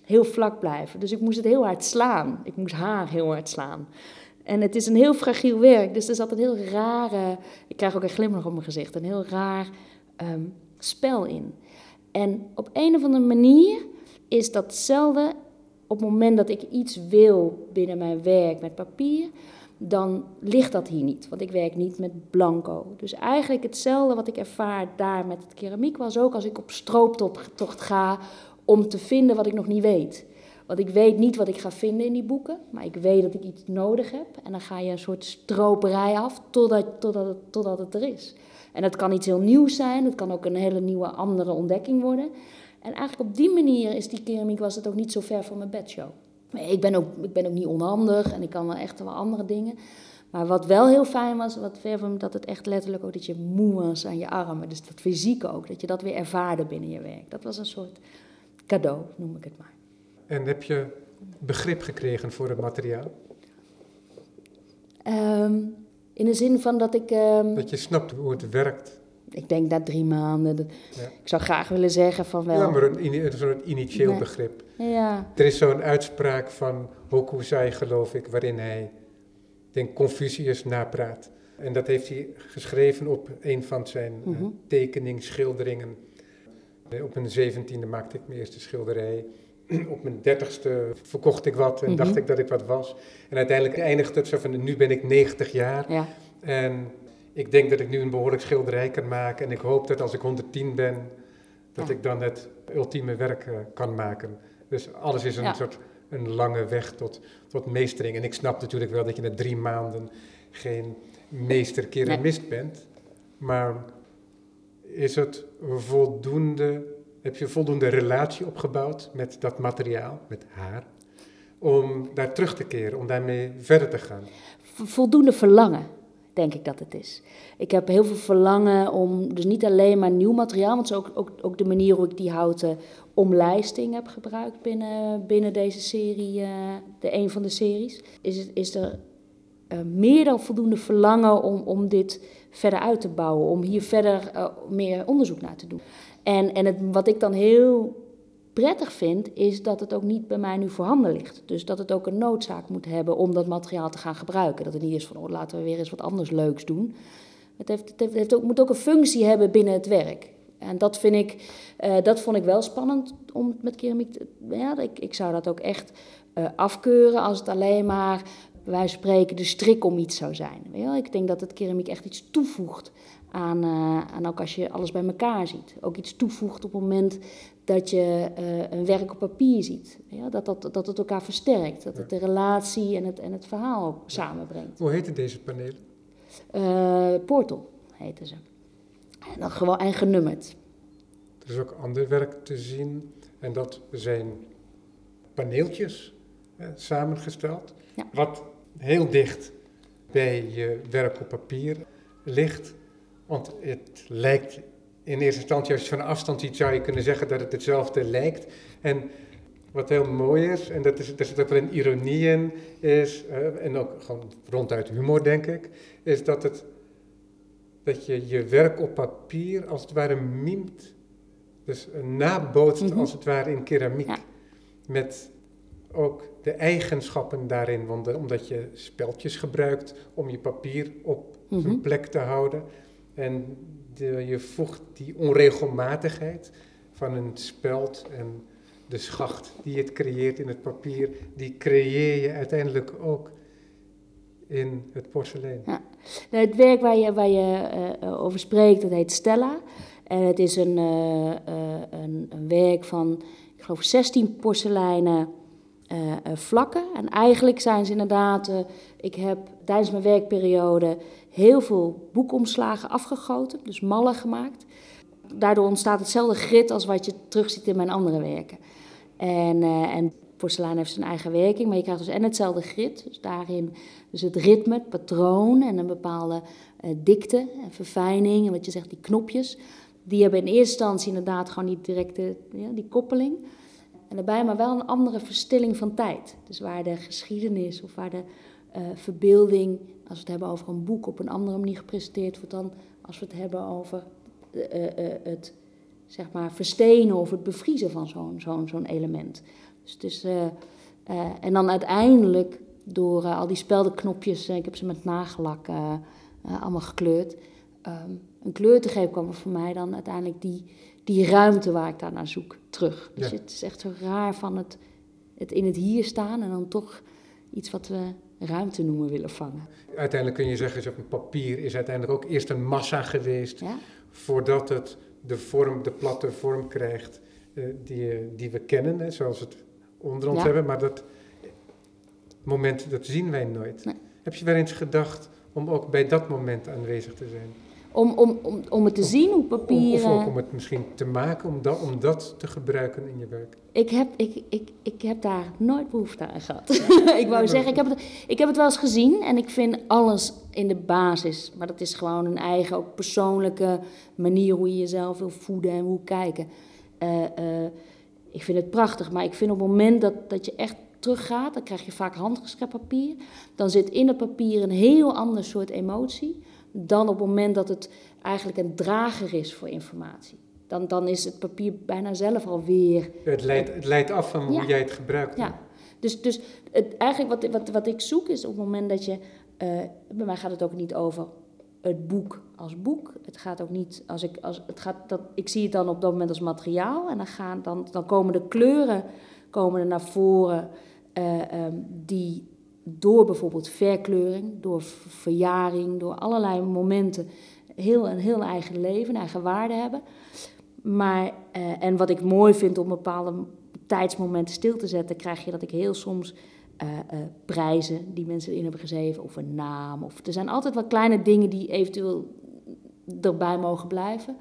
heel vlak blijven. Dus ik moest het heel hard slaan. Ik moest haar heel hard slaan. En het is een heel fragiel werk, dus er zat een heel rare, ik krijg ook een glimlach op mijn gezicht, een heel raar um, spel in. En op een of andere manier is datzelfde op het moment dat ik iets wil binnen mijn werk met papier, dan ligt dat hier niet. Want ik werk niet met blanco. Dus eigenlijk hetzelfde wat ik ervaar daar met het keramiek was ook als ik op strooptocht ga om te vinden wat ik nog niet weet. Want ik weet niet wat ik ga vinden in die boeken, maar ik weet dat ik iets nodig heb. En dan ga je een soort stroperij af totdat, totdat, het, totdat het er is. En dat kan iets heel nieuws zijn, het kan ook een hele nieuwe andere ontdekking worden. En eigenlijk op die manier is die keramiek, was het ook niet zo ver van mijn bedshow. Ik ben, ook, ik ben ook niet onhandig en ik kan wel echt wel andere dingen. Maar wat wel heel fijn was, wat ver van dat het echt letterlijk ook dat je moe was aan je armen. Dus dat fysieke ook, dat je dat weer ervaarde binnen je werk. Dat was een soort cadeau, noem ik het maar. En heb je begrip gekregen voor het materiaal? Um, in de zin van dat ik. Um, dat je snapt hoe het werkt ik denk na drie maanden. Ja. Ik zou graag willen zeggen van wel. Ja, maar een, een soort initieel begrip. Ja. Er is zo'n uitspraak van Hokusai, geloof ik, waarin hij, denk Confucius napraat. En dat heeft hij geschreven op een van zijn mm -hmm. tekeningsschilderingen. Op mijn zeventiende maakte ik mijn eerste schilderij. [CLEARS THROAT] Op mijn dertigste verkocht ik wat en mm -hmm. dacht ik dat ik wat was. En uiteindelijk eindigt het zo van, nu ben ik 90 jaar. Ja. En ik denk dat ik nu een behoorlijk schilderij kan maken. En ik hoop dat als ik 110 ben, dat ik dan het ultieme werk uh, kan maken. Dus alles is een ja. soort een lange weg tot, tot meestering. En ik snap natuurlijk wel dat je na drie maanden geen meester-keramist nee. bent. Maar is het voldoende, heb je voldoende relatie opgebouwd met dat materiaal, met haar, om daar terug te keren, om daarmee verder te gaan? Voldoende verlangen denk ik dat het is. Ik heb heel veel verlangen om, dus niet alleen maar nieuw materiaal, want ook, ook, ook de manier hoe ik die houten omlijsting heb gebruikt binnen, binnen deze serie, uh, de een van de series, is, is er uh, meer dan voldoende verlangen om, om dit verder uit te bouwen, om hier verder uh, meer onderzoek naar te doen. En, en het, wat ik dan heel prettig vind, is dat het ook niet bij mij nu voorhanden ligt. Dus dat het ook een noodzaak moet hebben om dat materiaal te gaan gebruiken. Dat het niet is van, oh, laten we weer eens wat anders leuks doen. Het, heeft, het, heeft, het ook, moet ook een functie hebben binnen het werk. En dat vind ik, uh, dat vond ik wel spannend om met keramiek te... Ja, ik, ik zou dat ook echt uh, afkeuren als het alleen maar, van spreken, de strik om iets zou zijn. Weet je Ik denk dat het keramiek echt iets toevoegt aan, uh, aan ook als je alles bij elkaar ziet. Ook iets toevoegt op het moment dat je uh, een werk op papier ziet. Ja, dat, dat, dat het elkaar versterkt. Dat het de relatie en het, en het verhaal ook samenbrengt. Hoe heten deze panelen? Uh, Portal heten ze. En, dan gewoon, en genummerd. Er is ook ander werk te zien. En dat zijn paneeltjes samengesteld. Ja. Wat heel dicht bij je werk op papier ligt. Want het lijkt in eerste instantie, als je van afstand ziet, zou je kunnen zeggen dat het hetzelfde lijkt. En wat heel mooi is, en dat is, er zit ook wel een ironie in, is, uh, en ook gewoon ronduit humor denk ik, is dat, het, dat je je werk op papier als het ware mimt. Dus nabootst mm -hmm. als het ware in keramiek. Ja. Met ook de eigenschappen daarin, want, omdat je speltjes gebruikt om je papier op mm -hmm. zijn plek te houden. En de, je voegt die onregelmatigheid van een speld en de schacht die het creëert in het papier, die creëer je uiteindelijk ook in het porselein. Ja. Nou, het werk waar je, waar je uh, over spreekt, dat heet Stella. En het is een, een, een, werk van, ik geloof, 16 porseleinen uh, vlakken. En eigenlijk zijn ze inderdaad, ik heb tijdens mijn werkperiode heel veel boekomslagen afgegoten, dus mallen gemaakt. Daardoor ontstaat hetzelfde grit als wat je terugziet in mijn andere werken. En, en porselein heeft zijn eigen werking, maar je krijgt dus en hetzelfde grit. Dus daarin dus het ritme, het patroon en een bepaalde uh, dikte en verfijning. En wat je zegt, die knopjes. Die hebben in eerste instantie inderdaad gewoon niet directe ja, die koppeling. En daarbij maar wel een andere verstilling van tijd. Dus waar de geschiedenis of waar de uh, verbeelding, als we het hebben over een boek, op een andere manier gepresenteerd wordt dan als we het hebben over uh, het zeg maar, verstenen of het bevriezen van zo'n zo'n zo'n element. Dus het is, en dan uiteindelijk door al die speldenknopjes, ik heb ze met nagellak allemaal gekleurd, um, een kleur te geven, kwam voor mij dan uiteindelijk die, die ruimte waar ik daar naar zoek terug. Dus het is echt zo raar van het, het in het hier staan en dan toch iets wat we ruimte noemen willen vangen. Uiteindelijk kun je zeggen, een papier is uiteindelijk ook eerst een massa geweest, voordat het de vorm, de platte vorm krijgt uh, die, die we kennen, hè, zoals we het onder ons hebben. Maar dat moment, dat zien wij nooit. Heb je wel eens gedacht om ook bij dat moment aanwezig te zijn? Om, om, om, om het te zien hoe papieren... Of ook om het misschien te maken, om dat, om dat te gebruiken in je werk. Ik heb, ik, ik, ik heb daar nooit behoefte aan gehad. [LAUGHS] ik wou zeggen, ik heb, het, ik heb het wel eens gezien en ik vind alles in de basis. Maar dat is gewoon een eigen, ook persoonlijke manier hoe je jezelf wil voeden en hoe kijken. Uh, uh, ik vind het prachtig, maar ik vind op het moment dat, dat je echt teruggaat, dan krijg je vaak handgeschreven papier. Dan zit in het papier een heel ander soort emotie dan op het moment dat het eigenlijk een drager is voor informatie. Dan, dan is het papier bijna zelf alweer. Het leidt, het leidt af van hoe jij het gebruikt. Ja, dus, dus het, eigenlijk wat, wat, wat ik zoek is op het moment dat je. Uh, bij mij gaat het ook niet over het boek als boek. Het gaat ook niet als ik. Als, het gaat, dat, ik zie het dan op dat moment als materiaal. En dan, gaan, dan, dan komen de kleuren komen er naar voren. Uh, um, die door bijvoorbeeld verkleuring, door verjaring, door allerlei momenten heel, een heel eigen leven, eigen waarde hebben. Maar, uh, en wat ik mooi vind om bepaalde tijdsmomenten stil te zetten, krijg je dat ik heel soms uh, uh, prijzen die mensen in hebben geschreven, of een naam. Of, er zijn altijd wel kleine dingen die eventueel erbij mogen blijven.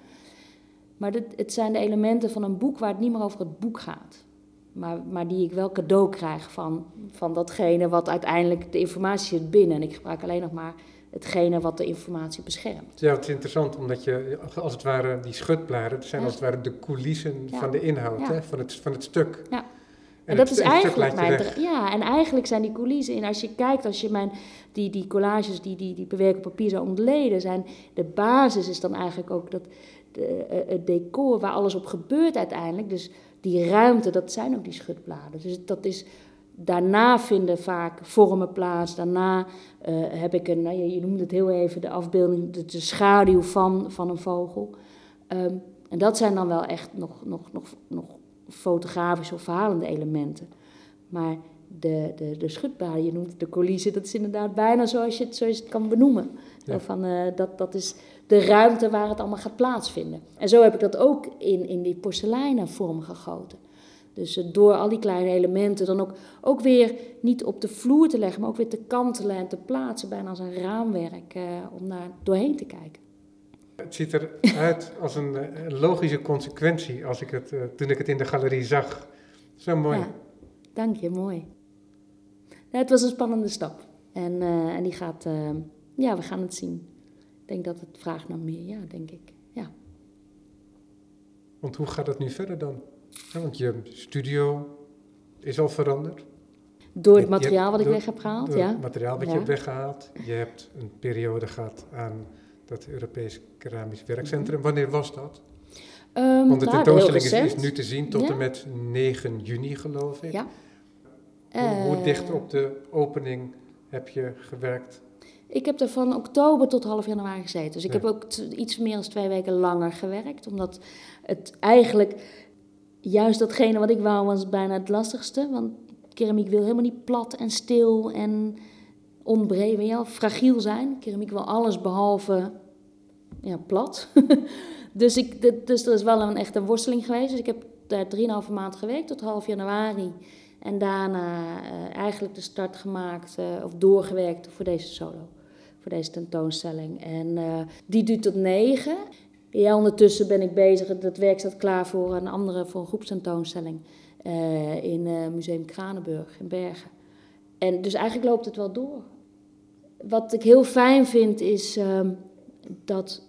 Maar dit, het zijn de elementen van een boek waar het niet meer over het boek gaat maar, maar die ik wel cadeau krijg van, van datgene wat uiteindelijk de informatie zit binnen. En ik gebruik alleen nog maar hetgene wat de informatie beschermt. Ja, het is interessant, omdat je als het ware die schutbladen, zijn als het ware de coulissen van de inhoud, hè, van, het, van het stuk. Ja. En, dat is eigenlijk mijn. Ja, en eigenlijk zijn die coulissen. En als je kijkt, als je mijn. Die, die collages, die, die, die bewerken papier zou ontleden, zijn. De basis is dan eigenlijk ook dat. De, eh, het decor waar alles op gebeurt uiteindelijk. Dus die ruimte, dat zijn ook die schutbladen. Dus dat is, daarna vinden vaak vormen plaats. Daarna uh, heb ik een, nou, je, je noemde het heel even, de afbeelding, de, schaduw van, van een vogel. Um, en dat zijn dan wel echt nog, nog, nog, nog fotografische of verhalende elementen. Maar de, de, de schutbladen, je noemt de coulissen, dat is inderdaad bijna zoals je het, zoals je het kan benoemen. Ja. Van, uh, dat, dat is de ruimte waar het allemaal gaat plaatsvinden. En zo heb ik dat ook in, in die porseleinen vorm gegoten. Dus uh, door al die kleine elementen dan ook, ook weer niet op de vloer te leggen, maar ook weer te kantelen en te plaatsen, bijna als een raamwerk, uh, om daar doorheen te kijken. Het ziet eruit als een, een, logische consequentie als ik het, toen ik het in de galerie zag. Zo mooi. Ja, dank je, mooi. Het was een spannende stap. En, en die gaat, ja, we gaan het zien. Ik denk dat het vraagt naar meer, ja, denk ik. Ja. Want hoe gaat het nu verder dan? Ja, want je studio is al veranderd. Door het materiaal wat ik weg heb gehaald, door ja. het materiaal wat je hebt weggehaald. Je hebt een periode gehad aan dat Europees Keramisch Werkcentrum. Wanneer was dat? Um, Want de nou, tentoonstelling is, nu te zien tot Ja. en met 9 juni, geloof ik. Ja. Hoe, hoe Eh, dicht op de opening heb je gewerkt? Ik heb er van oktober tot half januari gezeten. Dus ik Ja. heb ook iets meer dan twee weken langer gewerkt. Omdat het eigenlijk juist datgene wat ik wou was bijna het lastigste. Want keramiek wil helemaal niet plat en stil en onbreed, weet je fragiel zijn. Keramiek wil alles behalve ja, plat. [LAUGHS] Dus, ik, dat- dus er is wel een echte worsteling geweest. Dus ik heb daar drieënhalve maand gewerkt tot half januari. En daarna eh, eigenlijk de start gemaakt eh, of doorgewerkt voor deze solo. Voor deze tentoonstelling. En eh, die duurt tot negen. Ja, ondertussen ben ik bezig. Het werk staat klaar voor een andere, voor een groepstentoonstelling. in Museum Kranenburg in Bergen. En dus eigenlijk loopt het wel door. Wat ik heel fijn vind is ehm, dat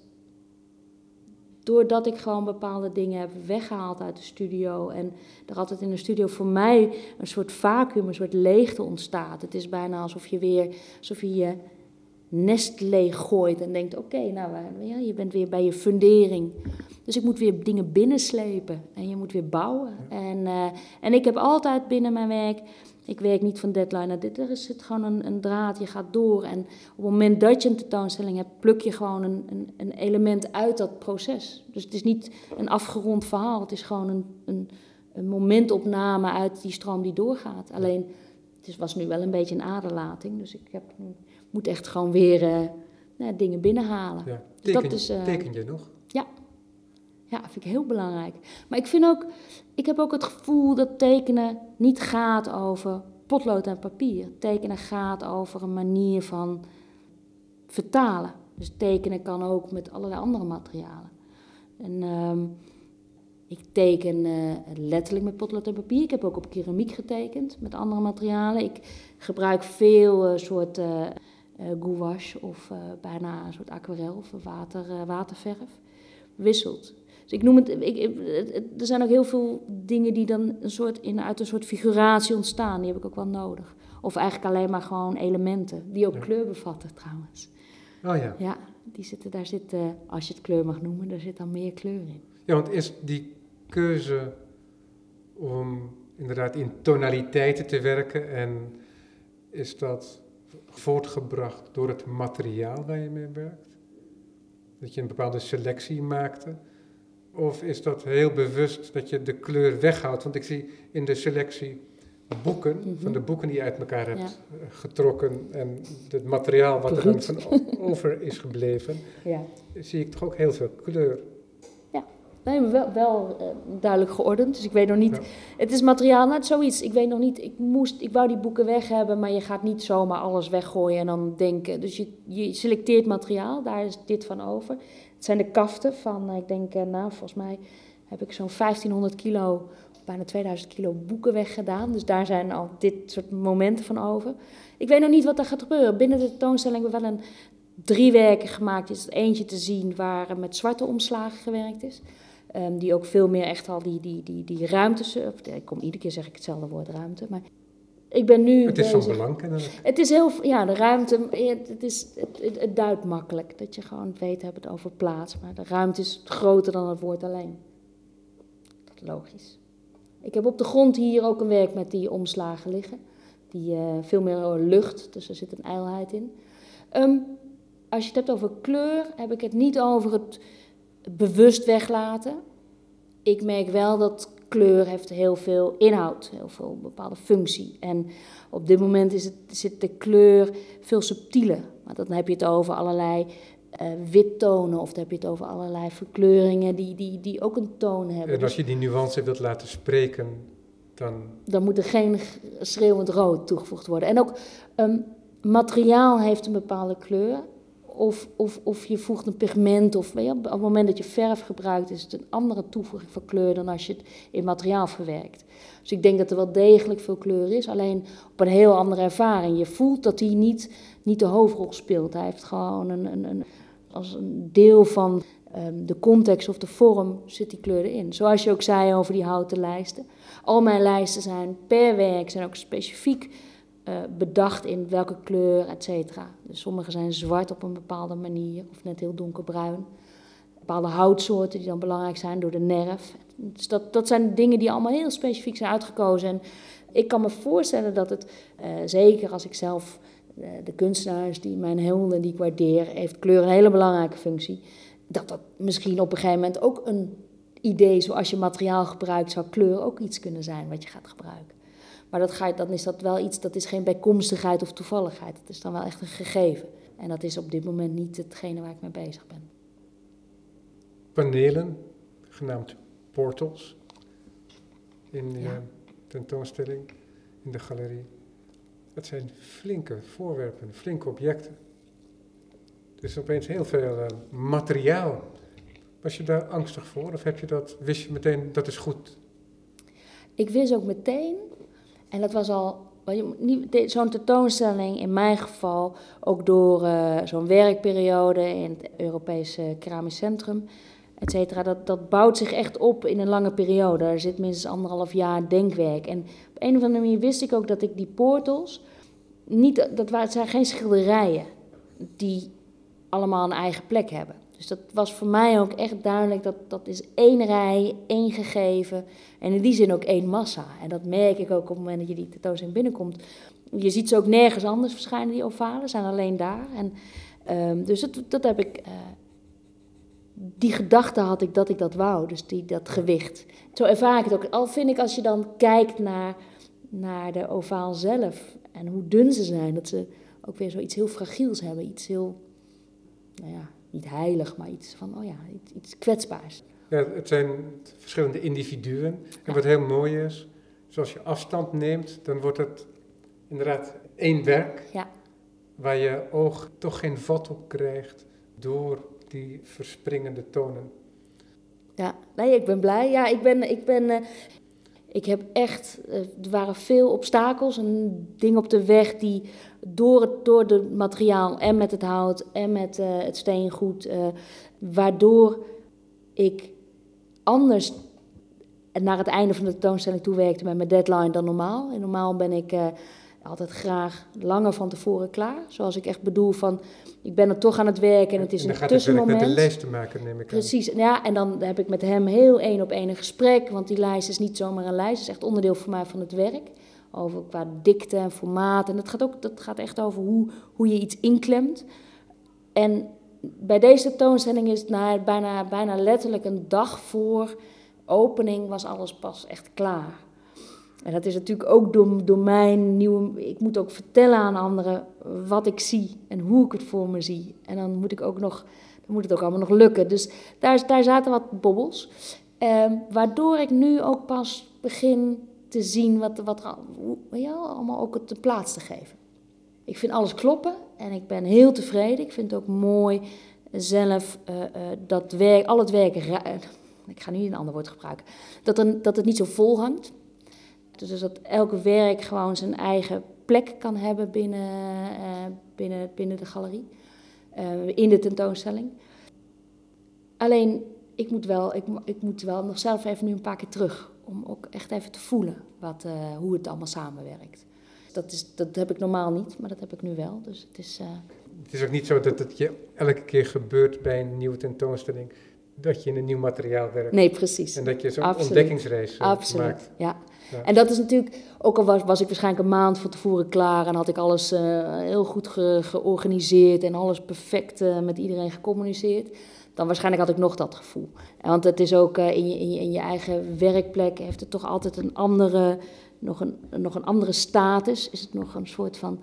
doordat ik gewoon bepaalde dingen heb weggehaald uit de studio en er altijd in de studio voor mij een soort vacuüm, een soort leegte ontstaat. Het is bijna alsof je weer, alsof je je nest leeg gooit en denkt, oké, nou, ja, je bent weer bij je fundering. Dus ik moet weer dingen binnenslepen en je moet weer bouwen. En, eh, en ik heb altijd binnen mijn werk, ik werk niet van deadline naar dit, er zit gewoon een, een draad, je gaat door. En op het moment dat je een tentoonstelling hebt, pluk je gewoon een, een, een element uit dat proces. Dus het is niet een afgerond verhaal, het is gewoon een, momentopname uit die stroom die doorgaat. Alleen, het is, was nu wel een beetje een aderlating, dus ik heb, moet echt gewoon weer eh, nou, dingen binnenhalen. Ja. Dus dat is, eh, teken je nog? Ja, vind ik heel belangrijk. Maar ik vind ook, ik heb ook het gevoel dat tekenen niet gaat over potlood en papier. Tekenen gaat over een manier van vertalen. Dus tekenen kan ook met allerlei andere materialen. En ehm, ik teken eh, letterlijk met potlood en papier. Ik heb ook op keramiek getekend met andere materialen. Ik gebruik veel eh, soort eh, gouache of bijna een soort aquarel of water, waterverf. Wisselt. Dus ik noem het, ik, er zijn ook heel veel dingen die dan een soort in, uit een soort figuratie ontstaan. Die heb ik ook wel nodig. Of eigenlijk alleen maar gewoon elementen, die ook Ja. kleur bevatten trouwens. Oh ja. Ja, die zitten, daar zit, eh, als je het kleur mag noemen, daar zit dan meer kleur in. Ja, want is die keuze om inderdaad in tonaliteiten te werken en is dat voortgebracht door het materiaal waar je mee werkt? Dat je een bepaalde selectie maakte? Of is dat heel bewust dat je de kleur weghaalt? Want ik zie in de selectie boeken, Mhm. van de boeken die je uit elkaar hebt Ja. eh, getrokken en het materiaal wat er dan van over is gebleven, [LAUGHS] Ja. zie ik toch ook heel veel kleur. Nee, maar wel, wel eh, duidelijk geordend. Dus ik weet nog niet. Ja. Het is materiaal, nou, zoiets. Ik weet nog niet. Ik, moest, ik wou die boeken weg hebben, maar je gaat niet zomaar alles weggooien en dan denken. Dus je, je selecteert materiaal, daar is dit van over. Het zijn de kaften van, eh, ik denk, eh, nou, volgens mij heb ik zo'n 1500 kilo, bijna 2000 kilo boeken weggedaan. Dus daar zijn al dit soort momenten van over. Ik weet nog niet wat er gaat gebeuren. Binnen de tentoonstelling hebben we wel een drie werken gemaakt. Is eentje te zien waar met zwarte omslagen gewerkt is. Ehm, die ook veel meer echt al die, die, die, die ruimtes. ik kom iedere keer zeg ik hetzelfde woord ruimte. Maar ik ben nu. Het is van bezig- belang kennelijk. Het is heel. Ja, de ruimte. Het, is, het, duidt makkelijk. Dat je gewoon weet, hebben het over plaats. Maar de ruimte is groter dan het woord alleen. Dat is logisch. Ik heb op de grond hier ook een werk met die omslagen liggen. Die eh, veel meer lucht, dus er zit een ijlheid in. Ehm, als je het hebt over kleur, heb ik het niet over het bewust weglaten. Ik merk wel dat kleur heeft heel veel inhoud, heel veel bepaalde functie. En op dit moment is het, zit de kleur veel subtieler. Maar dan heb je het over allerlei eh wittonen of dan heb je het over allerlei verkleuringen die, die, die ook een toon hebben. En als je die nuance wilt laten spreken, dan dan moet er geen schreeuwend rood toegevoegd worden. En ook ehm, materiaal heeft een bepaalde kleur. Of, of, of je voegt een pigment, of je, op het moment dat je verf gebruikt, is het een andere toevoeging van kleur dan als je het in materiaal verwerkt. Dus ik denk dat er wel degelijk veel kleur is, alleen op een heel andere ervaring. Je voelt dat hij niet, niet de hoofdrol speelt. Hij heeft gewoon een, een, een, als een deel van ehm, de context of de vorm zit die kleur erin. Zoals je ook zei over die houten lijsten. Al mijn lijsten zijn per werk, zijn ook specifiek eh, bedacht in welke kleur, et cetera. Dus sommige zijn zwart op een bepaalde manier, of net heel donkerbruin. Bepaalde houtsoorten die dan belangrijk zijn door de nerf. Dus dat, dat zijn dingen die allemaal heel specifiek zijn uitgekozen. En ik kan me voorstellen dat het, eh, zeker als ik zelf eh, de kunstenaars die mijn helden die ik waardeer, heeft kleur een hele belangrijke functie. Dat dat misschien op een gegeven moment ook een idee, zoals je materiaal gebruikt, zou kleur ook iets kunnen zijn wat je gaat gebruiken. Maar dat ga dan is dat wel iets, dat is geen bijkomstigheid of toevalligheid. Het is dan wel echt een gegeven. En dat is op dit moment niet hetgene waar ik mee bezig ben. panelen, genaamd portals, in de Ja. eh, tentoonstelling in de galerie. Het zijn flinke voorwerpen, flinke objecten. Er is opeens heel veel eh, materiaal. Was je daar angstig voor of heb je dat, wist je meteen dat is goed? Ik wist ook meteen, en dat was al, zo'n tentoonstelling in mijn geval, ook door eh, zo'n werkperiode in het Europese Keramisch Centrum, et cetera, dat, dat bouwt zich echt op in een lange periode. Er zit minstens anderhalf jaar denkwerk. En op een of andere manier wist ik ook dat ik die portals, niet, dat waren, het zijn geen schilderijen die allemaal een eigen plek hebben. Dus dat was voor mij ook echt duidelijk, dat, dat is één rij, één gegeven. En in die zin ook één massa. En dat merk ik ook op het moment dat je die tentoonstelling binnenkomt. Je ziet ze ook nergens anders verschijnen, die ovalen, zijn alleen daar. En, ehm, dus dat, dat heb ik, eh, die gedachte had ik dat ik dat wou, dus die, dat gewicht. Zo ervaar ik het ook. Al vind ik als je dan kijkt naar, naar de ovaal zelf en hoe dun ze zijn, dat ze ook weer zoiets heel fragiels hebben. Iets heel, nou ja, niet heilig, maar iets van, oh ja, iets, iets kwetsbaars. Ja, het zijn verschillende individuen. En wat heel mooi is, zoals je afstand neemt, dan wordt het inderdaad één werk. Ja. Waar je oog toch geen vat op krijgt door die verspringende tonen. Ja, nee, ik ben blij. Ja, ik ben, ik ben, eh, ik heb echt, eh, er waren veel obstakels en dingen op de weg die door het, door het materiaal en met het hout en met eh, het steengoed, eh, waardoor ik anders naar het einde van de tentoonstelling toe werkte met mijn deadline dan normaal. En normaal ben ik eh, altijd graag langer van tevoren klaar. Zoals ik echt bedoel van, ik ben er toch aan het werken en het is en dan een gaat het werk met tussenmoment. de lijst te maken, neem ik aan. Precies, ja, en dan heb ik met hem heel één op één een gesprek, want die lijst is niet zomaar een lijst, het is echt onderdeel voor mij van het werk. Over qua dikte en formaat. En dat gaat, ook, dat gaat echt over hoe, hoe je iets inklemt. En bij deze tentoonstelling is het na, bijna, bijna letterlijk een dag voor opening was alles pas echt klaar. En dat is natuurlijk ook door, door mijn nieuwe... Ik moet ook vertellen aan anderen wat ik zie en hoe ik het voor me zie. En dan moet ik ook nog dan moet het ook allemaal nog lukken. Dus daar, daar zaten wat bobbels. Ehm, waardoor ik nu ook pas begin te zien wat, wat er wel, allemaal ook de plaats te geven. Ik vind alles kloppen en ik ben heel tevreden. Ik vind het ook mooi zelf eh, eh, dat werk, al het werk, eh, [LAUGHS] ik ga nu een ander woord gebruiken, dat, er, dat het niet zo vol hangt. Dus dat elk werk gewoon zijn eigen plek kan hebben binnen, binnen, binnen de galerie, in de tentoonstelling. Alleen, ik moet, wel, ik, ik moet wel nog zelf even nu een paar keer terug, om ook echt even te voelen wat, eh, hoe het allemaal samenwerkt. Dat, is, dat heb ik normaal niet, maar dat heb ik nu wel. Dus het is, eh, Het is ook niet zo dat het je elke keer gebeurt bij een nieuwe tentoonstelling, dat je in een nieuw materiaal werkt. nee, precies. En dat je zo'n Absoluut. ontdekkingsreis eh, Absoluut, maakt. ja. Ja. En dat is natuurlijk, ook al was, was ik waarschijnlijk een maand van tevoren klaar en had ik alles heel goed ge- georganiseerd en alles perfect met iedereen gecommuniceerd, dan waarschijnlijk had ik nog dat gevoel. Want het is ook eh, in, je, in, je, in je eigen werkplek heeft het toch altijd een andere, nog een, nog een andere status. Is het nog een soort van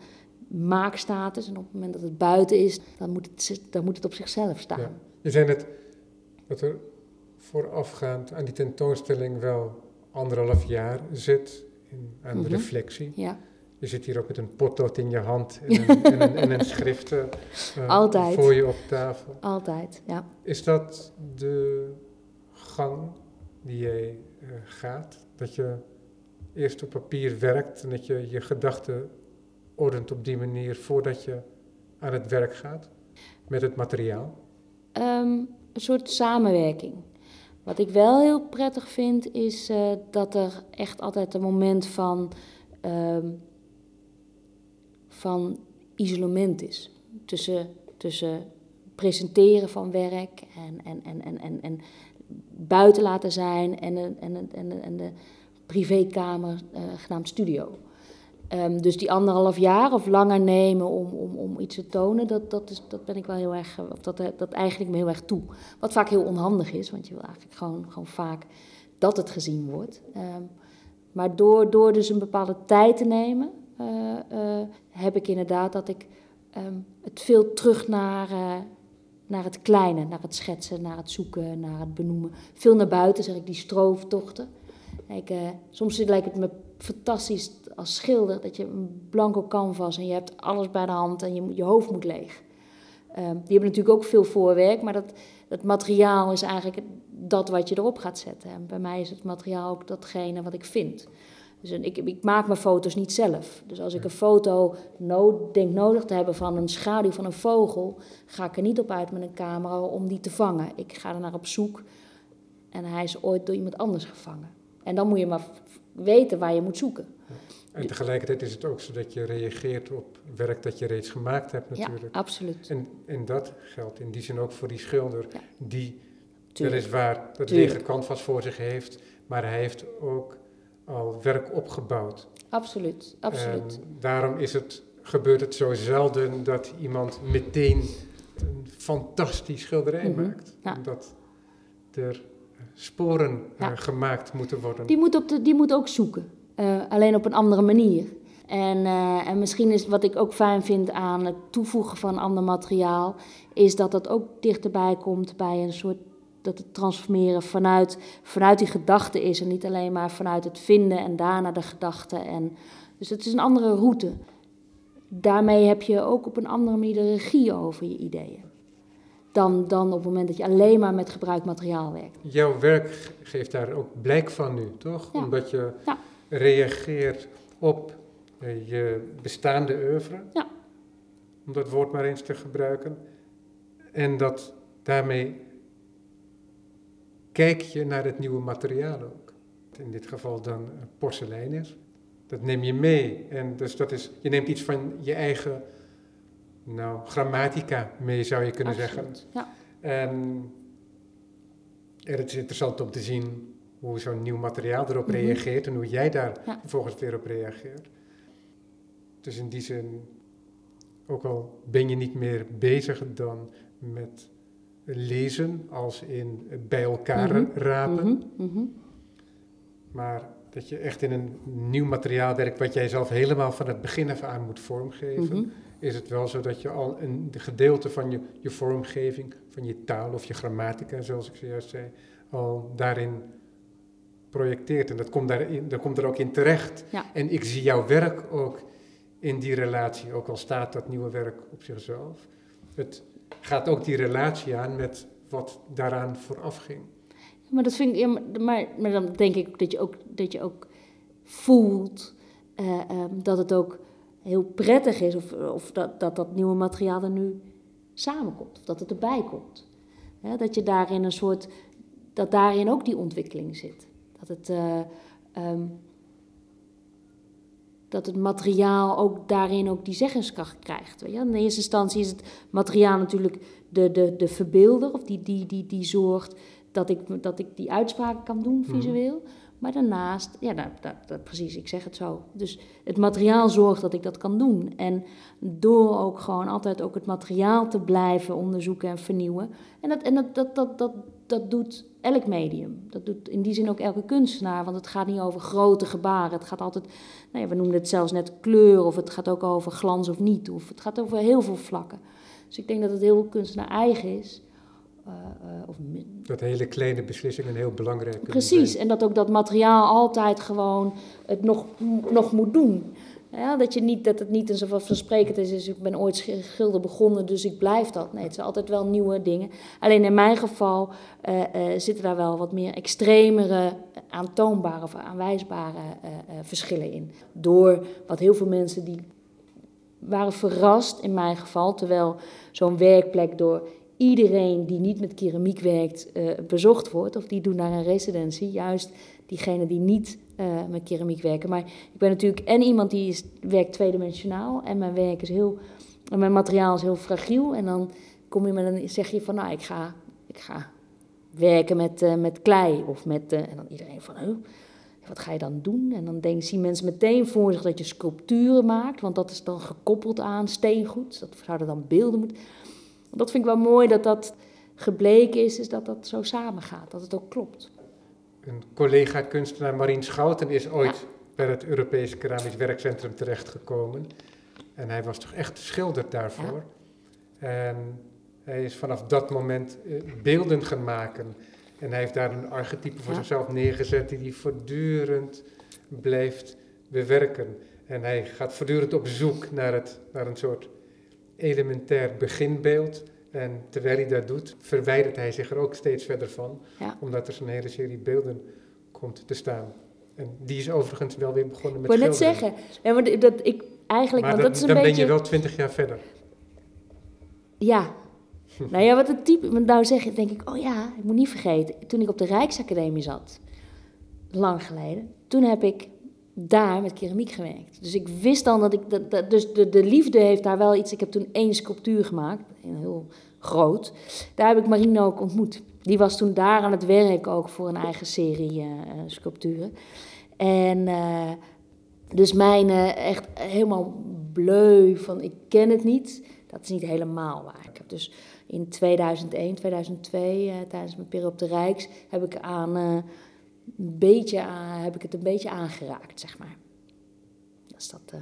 maakstatus. En op het moment dat het buiten is, dan moet het, dan moet het op zichzelf staan. Ja. Je zei net dat er voorafgaand aan die tentoonstelling wel anderhalf jaar zit in, aan de Mhm. reflectie. Ja. Je zit hier ook met een potlood in je hand en een, [LAUGHS] en een, en een schrift eh, eh, Altijd. voor je op tafel. Altijd, ja. Is dat de gang die jij eh, gaat? Dat je eerst op papier werkt en dat je je gedachten ordent op die manier voordat je aan het werk gaat met het materiaal? Ehm, een soort samenwerking. Wat ik wel heel prettig vind, is dat er echt altijd een moment van, ehm, van isolement is. Tussen, tussen presenteren van werk en, en, en, en, en, en buiten laten zijn en, en, en, de- en de privékamer eh, genaamd studio. Ehm, dus die anderhalf jaar of langer nemen om, om, om iets te tonen, dat, dat, is, dat ben ik wel heel erg, dat, eh, dat eigenlijk me heel erg toe. Wat vaak heel onhandig is, want je wil eigenlijk gewoon, gewoon vaak dat het gezien wordt. Ehm, maar door, door dus een bepaalde tijd te nemen, heb ik inderdaad dat ik ehm, het veel terug naar, eh, naar het kleine, naar het schetsen, naar het zoeken, naar het benoemen. Veel naar buiten, zeg ik, die strooftochten. Uh, soms lijkt het me fantastisch als schilder dat je een blanco canvas en je hebt alles bij de hand en je, je hoofd moet leeg. Uh, die hebben natuurlijk ook veel voorwerk, maar dat, dat materiaal is eigenlijk dat wat je erop gaat zetten. En bij mij is het materiaal ook datgene wat ik vind. Dus ik, ik, maak mijn foto's niet zelf. Dus als ik een foto nood, denk nodig te hebben van een schaduw van een vogel, ga ik er niet op uit met een camera om die te vangen. Ik ga er naar op zoek en hij is ooit door iemand anders gevangen. En dan moet je maar weten waar je moet zoeken. En tegelijkertijd is het ook zo dat je reageert op werk dat je reeds gemaakt hebt natuurlijk. Ja, absoluut. En, en dat geldt in die zin ook voor die schilder die weliswaar dat lege canvas voor zich heeft, maar hij heeft ook al werk opgebouwd. Absoluut, absoluut. En daarom is het, gebeurt het zo zelden dat iemand meteen een fantastisch schilderij mhm. maakt. Omdat er sporen eh, gemaakt moeten worden. Die moet, op de, die moet ook zoeken, uh, alleen op een andere manier. En, uh, en misschien is wat ik ook fijn vind aan het toevoegen van ander materiaal, is dat dat ook dichterbij komt bij een soort dat het transformeren vanuit, vanuit die gedachte is en niet alleen maar vanuit het vinden en daarna de gedachte. En, dus het is een andere route. Daarmee heb je ook op een andere manier de regie over je ideeën. Dan, dan op het moment dat je alleen maar met gebruikt materiaal werkt. Jouw werk geeft daar ook blijk van nu, toch? Omdat je reageert op eh, je bestaande oeuvre. Ja. Om dat woord maar eens te gebruiken. En dat daarmee kijk je naar het nieuwe materiaal ook. In dit geval dan porselein is. Dat neem je mee. En dus dat is, je neemt iets van je eigen nou, grammatica mee, zou je kunnen zeggen. Ja. En het is interessant om te zien hoe zo'n nieuw materiaal erop mhm. reageert en hoe jij daar vervolgens weer op reageert. Dus in die zin, ook al ben je niet meer bezig dan met lezen als in bij elkaar mm rapen. Mhm, mhm. Maar dat je echt in een nieuw materiaal werkt wat jij zelf helemaal van het begin af aan moet vormgeven. Mhm. Is het wel zo dat je al een gedeelte van je, je vormgeving, van je taal of je grammatica, zoals ik zojuist zei, al daarin projecteert. En dat komt, daarin, dat komt er ook in terecht. En ik zie jouw werk ook in die relatie, ook al staat dat nieuwe werk op zichzelf. Het, gaat ook die relatie aan met wat daaraan vooraf ging. Maar, dat vind ik, maar, maar dan denk ik dat je ook, dat je ook voelt uh, um, dat het ook heel prettig is, of, of dat, dat dat nieuwe materiaal er nu samenkomt, of dat het erbij komt. dat je daarin een soort, dat daarin ook die ontwikkeling zit. Dat het, uh, um, dat het materiaal ook daarin ook die zeggenskracht krijgt. Weet je? In eerste instantie is het materiaal natuurlijk de, de, de verbeelder, of die, die, die, die zorgt dat ik, dat ik die uitspraken kan doen mhm. visueel. Maar daarnaast, ja, dat, dat, dat, precies, ik zeg het zo. Dus het materiaal zorgt dat ik dat kan doen. En door ook gewoon altijd ook het materiaal te blijven onderzoeken en vernieuwen. En dat, en dat, dat, dat, dat, dat doet elk medium. Dat doet in die zin ook elke kunstenaar, want het gaat niet over grote gebaren. Het gaat altijd, nou ja, we noemden het zelfs net kleur, of het gaat ook over glans of niet, of het gaat over heel veel vlakken. Dus ik denk dat het heel kunstenaar eigen is. Uh, uh, of dat hele kleine beslissingen heel belangrijk Precies, en dat ook dat materiaal altijd gewoon het nog, nog moet doen. Ja, dat, je niet, dat het niet een vanzelfsprekend is, is, ik ben ooit schilder begonnen, dus ik blijf dat. Nee, het zijn altijd wel nieuwe dingen. Alleen in mijn geval uh, uh, zitten daar wel wat meer extremere, aantoonbare of aanwijsbare verschillen in. Door wat heel veel mensen die waren verrast in mijn geval, terwijl zo'n werkplek door iedereen die niet met keramiek werkt bezocht wordt, of die doen naar een residentie, juist diegenen die niet uh, met keramiek werken. Maar ik ben natuurlijk en iemand die is, werkt tweedimensionaal en mijn werk is heel, mijn materiaal is heel fragiel. En dan kom je met een, zeg je van, nou, ik ga, ik ga werken met, uh, met klei of met, uh, en dan iedereen van, wat ga je dan doen? En dan denk, zien mensen meteen voor zich dat je sculpturen maakt, want dat is dan gekoppeld aan steengoed. Dat zouden dan beelden moeten. Dat vind ik wel mooi dat dat gebleken is, is dat dat zo samengaat, dat het ook klopt een collega kunstenaar Marien Schouten is ooit bij het Europees Keramisch Werkcentrum terechtgekomen. En hij was toch echt schilder daarvoor. En Hij is vanaf dat moment uh, beelden gaan maken. En hij heeft daar een archetype voor zichzelf neergezet die hij voortdurend blijft bewerken. En hij gaat voortdurend op zoek naar, het, naar een soort elementair beginbeeld. En terwijl hij dat doet, verwijdert hij zich er ook steeds verder van. Ja. Omdat er zo'n hele serie beelden komt te staan. En die is overigens wel weer begonnen Ik met wou net schilderen. zeggen, ja, maar dat ik eigenlijk, Maar want dat- dat is een dan beetje... ben je wel twintig jaar verder. Ja. [LAUGHS] Nou ja, wat het type, want nou zeg, denk ik, oh ja, ik moet niet vergeten. Toen ik op de Rijksacademie zat, lang geleden, toen heb ik daar met keramiek gewerkt. Dus ik wist dan dat ik, dat, dat- dus de, de liefde heeft daar wel iets. Ik heb toen één sculptuur gemaakt, een heel groot. Daar heb ik Marino ook ontmoet. Die was toen daar aan het werk ook voor een eigen serie eh, sculpturen. En eh, dus mijn eh, echt helemaal bleu van ik ken het niet. Dat is niet helemaal waar. Ik heb dus in 2001, 2002, eh, tijdens mijn periode op de Rijks, heb ik, aan, een beetje heb ik het een beetje aangeraakt, zeg maar. Als dat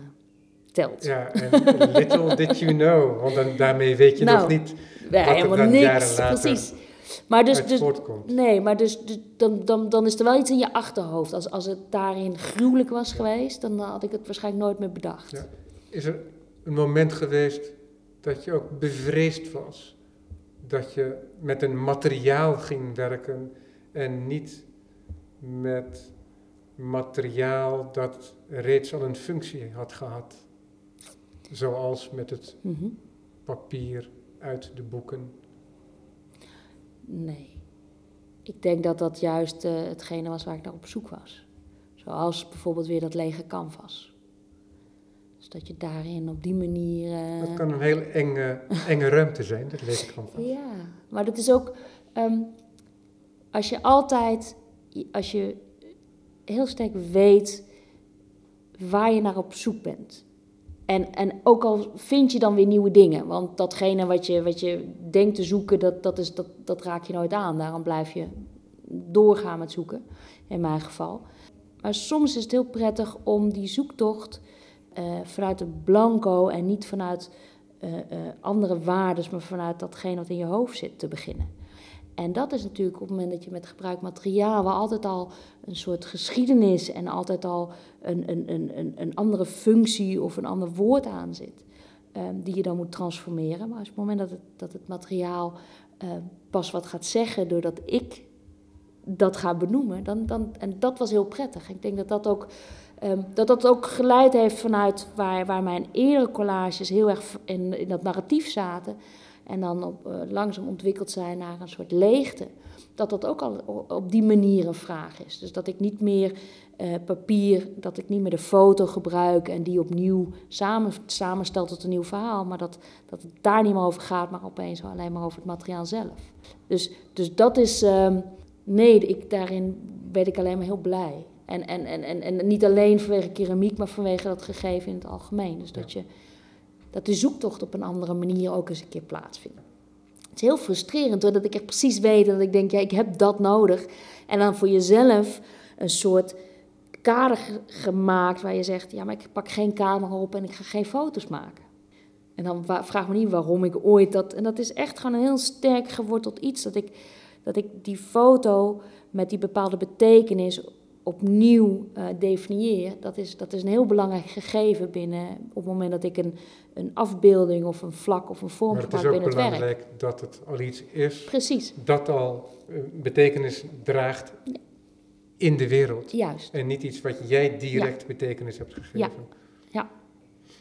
telt. Ja, en little did you know, want dan, daarmee weet je Nou, nog niet Er helemaal niks, precies. Maar dus, dus. Nee, maar dus, dus dan, dan, dan is er wel iets in je achterhoofd. Als, als het daarin gruwelijk was geweest, dan had ik het waarschijnlijk nooit meer bedacht. Ja. Is er een moment geweest dat je ook bevreesd was? Dat je met een materiaal ging werken en niet met materiaal dat reeds al een functie had gehad? Zoals met het Mhm. papier uit de boeken. Nee. Ik denk dat dat juist eh, hetgene was waar ik naar op zoek was. Zoals bijvoorbeeld weer dat lege canvas. Dus dat je daarin op die manier... eh, Dat kan een heel enge, enge ruimte zijn, dat lees ik van. Ja, maar dat is ook... ehm, als je altijd... Als je heel sterk weet waar je naar op zoek bent. En, en ook al vind je dan weer nieuwe dingen. Want datgene wat je, wat je denkt te zoeken, dat, dat, is, dat, dat raak je nooit aan. Daarom blijf je doorgaan met zoeken, in mijn geval. Maar soms is het heel prettig om die zoektocht eh, vanuit het blanco en niet vanuit eh, eh, andere waarden, maar vanuit datgene wat in je hoofd zit te beginnen. En dat is natuurlijk op het moment dat je met gebruikt materiaal, waar altijd al een soort geschiedenis en altijd al een, een, een, een, andere functie of een ander woord aan zit, ehm, die je dan moet transformeren. Maar op het moment dat het, dat het materiaal eh, pas wat gaat zeggen doordat ik dat ga benoemen, dan, dan, en dat was heel prettig. Ik denk dat dat ook, ehm, dat dat ook geleid heeft vanuit waar, waar mijn eerdere collages heel erg in, in dat narratief zaten. En dan op, eh, langzaam ontwikkeld zijn naar een soort leegte. Dat dat ook al op die manier een vraag is. Dus dat ik niet meer eh, papier, dat ik niet meer de foto gebruik en die opnieuw samen, samenstel tot een nieuw verhaal. Maar dat, dat het daar niet meer over gaat, maar opeens alleen maar over het materiaal zelf. Dus, dus dat is, ehm, nee, ik, daarin ben ik alleen maar heel blij. En, en, en, en, en niet alleen vanwege keramiek, maar vanwege dat gegeven in het algemeen. Dus dat, je, dat de zoektocht op een andere manier ook eens een keer plaatsvindt. Het is heel frustrerend hoor, dat ik echt precies weet dat ik denk, ja, ik heb dat nodig. En dan voor jezelf een soort kader ge- gemaakt waar je zegt, ja, maar ik pak geen camera op en ik ga geen foto's maken. En dan vraag me niet waarom ik ooit dat... En dat is echt gewoon een heel sterk geworteld iets. Dat ik, dat ik die foto met die bepaalde betekenis opnieuw eh definieer. Dat is, dat is een heel belangrijk gegeven binnen... op het moment dat ik een, een afbeelding of een vlak of een vorm Maar het is gebruik ook binnen het werk. belangrijk dat het al iets is Precies, dat al eh, betekenis draagt in de wereld. juist. En niet iets wat jij direct betekenis hebt gegeven. Ja, ja.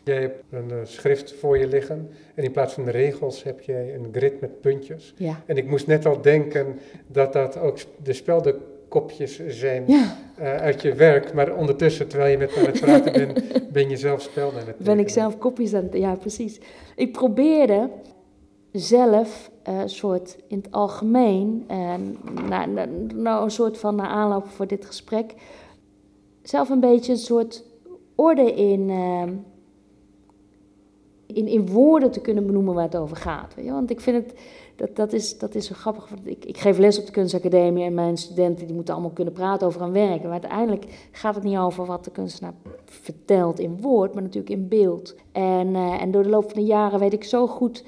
Jij hebt een eh, schrift voor je liggen en in plaats van de regels heb jij een grid met puntjes. Ja, En ik moest net al denken dat dat ook de speldenkopjes zijn ja. eh, uit je werk. Maar ondertussen, terwijl je met me aan het praten bent, [LAUGHS] ben je zelf spelden aan het ben ik zelf kopjes aan het... Ja, precies. Ik probeerde zelf eh, een soort in het algemeen... eh, na, na- nou, een soort van naar aanloop voor dit gesprek... zelf een beetje een soort orde in... in, in woorden te kunnen benoemen waar het over gaat. Weet je? Want ik vind het, dat, dat, is, dat is zo grappig. want Ik, ik geef les op de kunstacademie en mijn studenten die moeten allemaal kunnen praten over hun werk. Maar uiteindelijk gaat het niet over wat de kunstenaar vertelt in woord, maar natuurlijk in beeld. En, eh, en door de loop van de jaren weet ik zo goed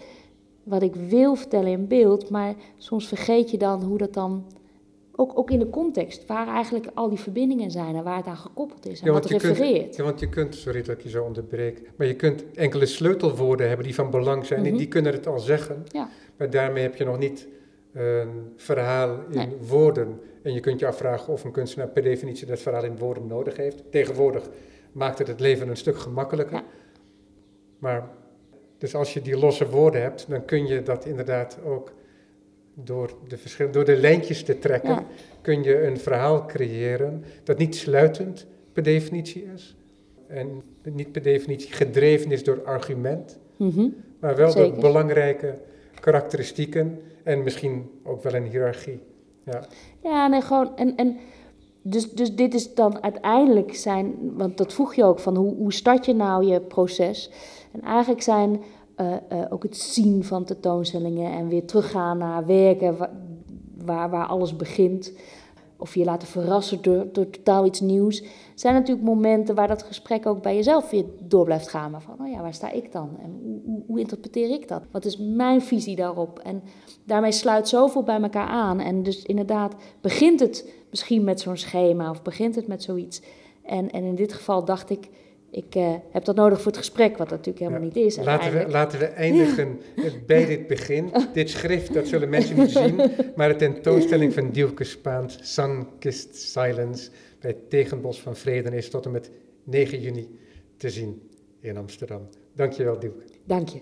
wat ik wil vertellen in beeld, maar soms vergeet je dan hoe dat dan, ook, ook in de context, waar eigenlijk al die verbindingen zijn en waar het aan gekoppeld is en Ja, wat kunt- refereert. Ja, want je kunt, sorry dat ik je zo onderbreek, maar je kunt enkele sleutelwoorden hebben die van belang zijn. Mhm. En die kunnen het al zeggen, Ja. Maar daarmee heb je nog niet een verhaal in Nee. woorden. En je kunt je afvragen of een kunstenaar per definitie dat verhaal in woorden nodig heeft. Tegenwoordig maakt het het leven een stuk gemakkelijker. Ja. Maar dus als je die losse woorden hebt, dan kun je dat inderdaad ook door de, verschil, door de lijntjes te trekken, Ja. kun je een verhaal creëren dat niet sluitend per definitie is. En niet per definitie gedreven is door argument, Mhm. maar wel door Zeker. belangrijke karakteristieken en misschien ook wel een hiërarchie. Ja, Ja, nee, gewoon. En, en dus, dus dit is dan uiteindelijk zijn. Want dat vroeg je ook van hoe, hoe start je nou je proces? En eigenlijk zijn eh, eh, ook het zien van tentoonstellingen en weer teruggaan naar werken wa- waar, waar alles begint. Of je laten verrassen door, door totaal iets nieuws. Zijn natuurlijk momenten waar dat gesprek ook bij jezelf weer door blijft gaan. Maar van, oh ja, waar sta ik dan? En hoe, hoe, interpreteer ik dat? Wat is mijn visie daarop? En daarmee sluit zoveel bij elkaar aan. En dus inderdaad begint het misschien met zo'n schema of begint het met zoiets. En, en in dit geval dacht ik, ik eh, heb dat nodig voor het gesprek, wat dat natuurlijk helemaal Ja. niet is. Laten we, laten we eindigen [LAUGHS] bij dit begin. Dit schrift, dat zullen mensen niet zien, maar de tentoonstelling van Dielke Spaans, Sun-Kissed Silence, bij het Tegenbos van Vreden, is tot en met 9 juni te zien in Amsterdam. Dankjewel, Dielke. Dank je.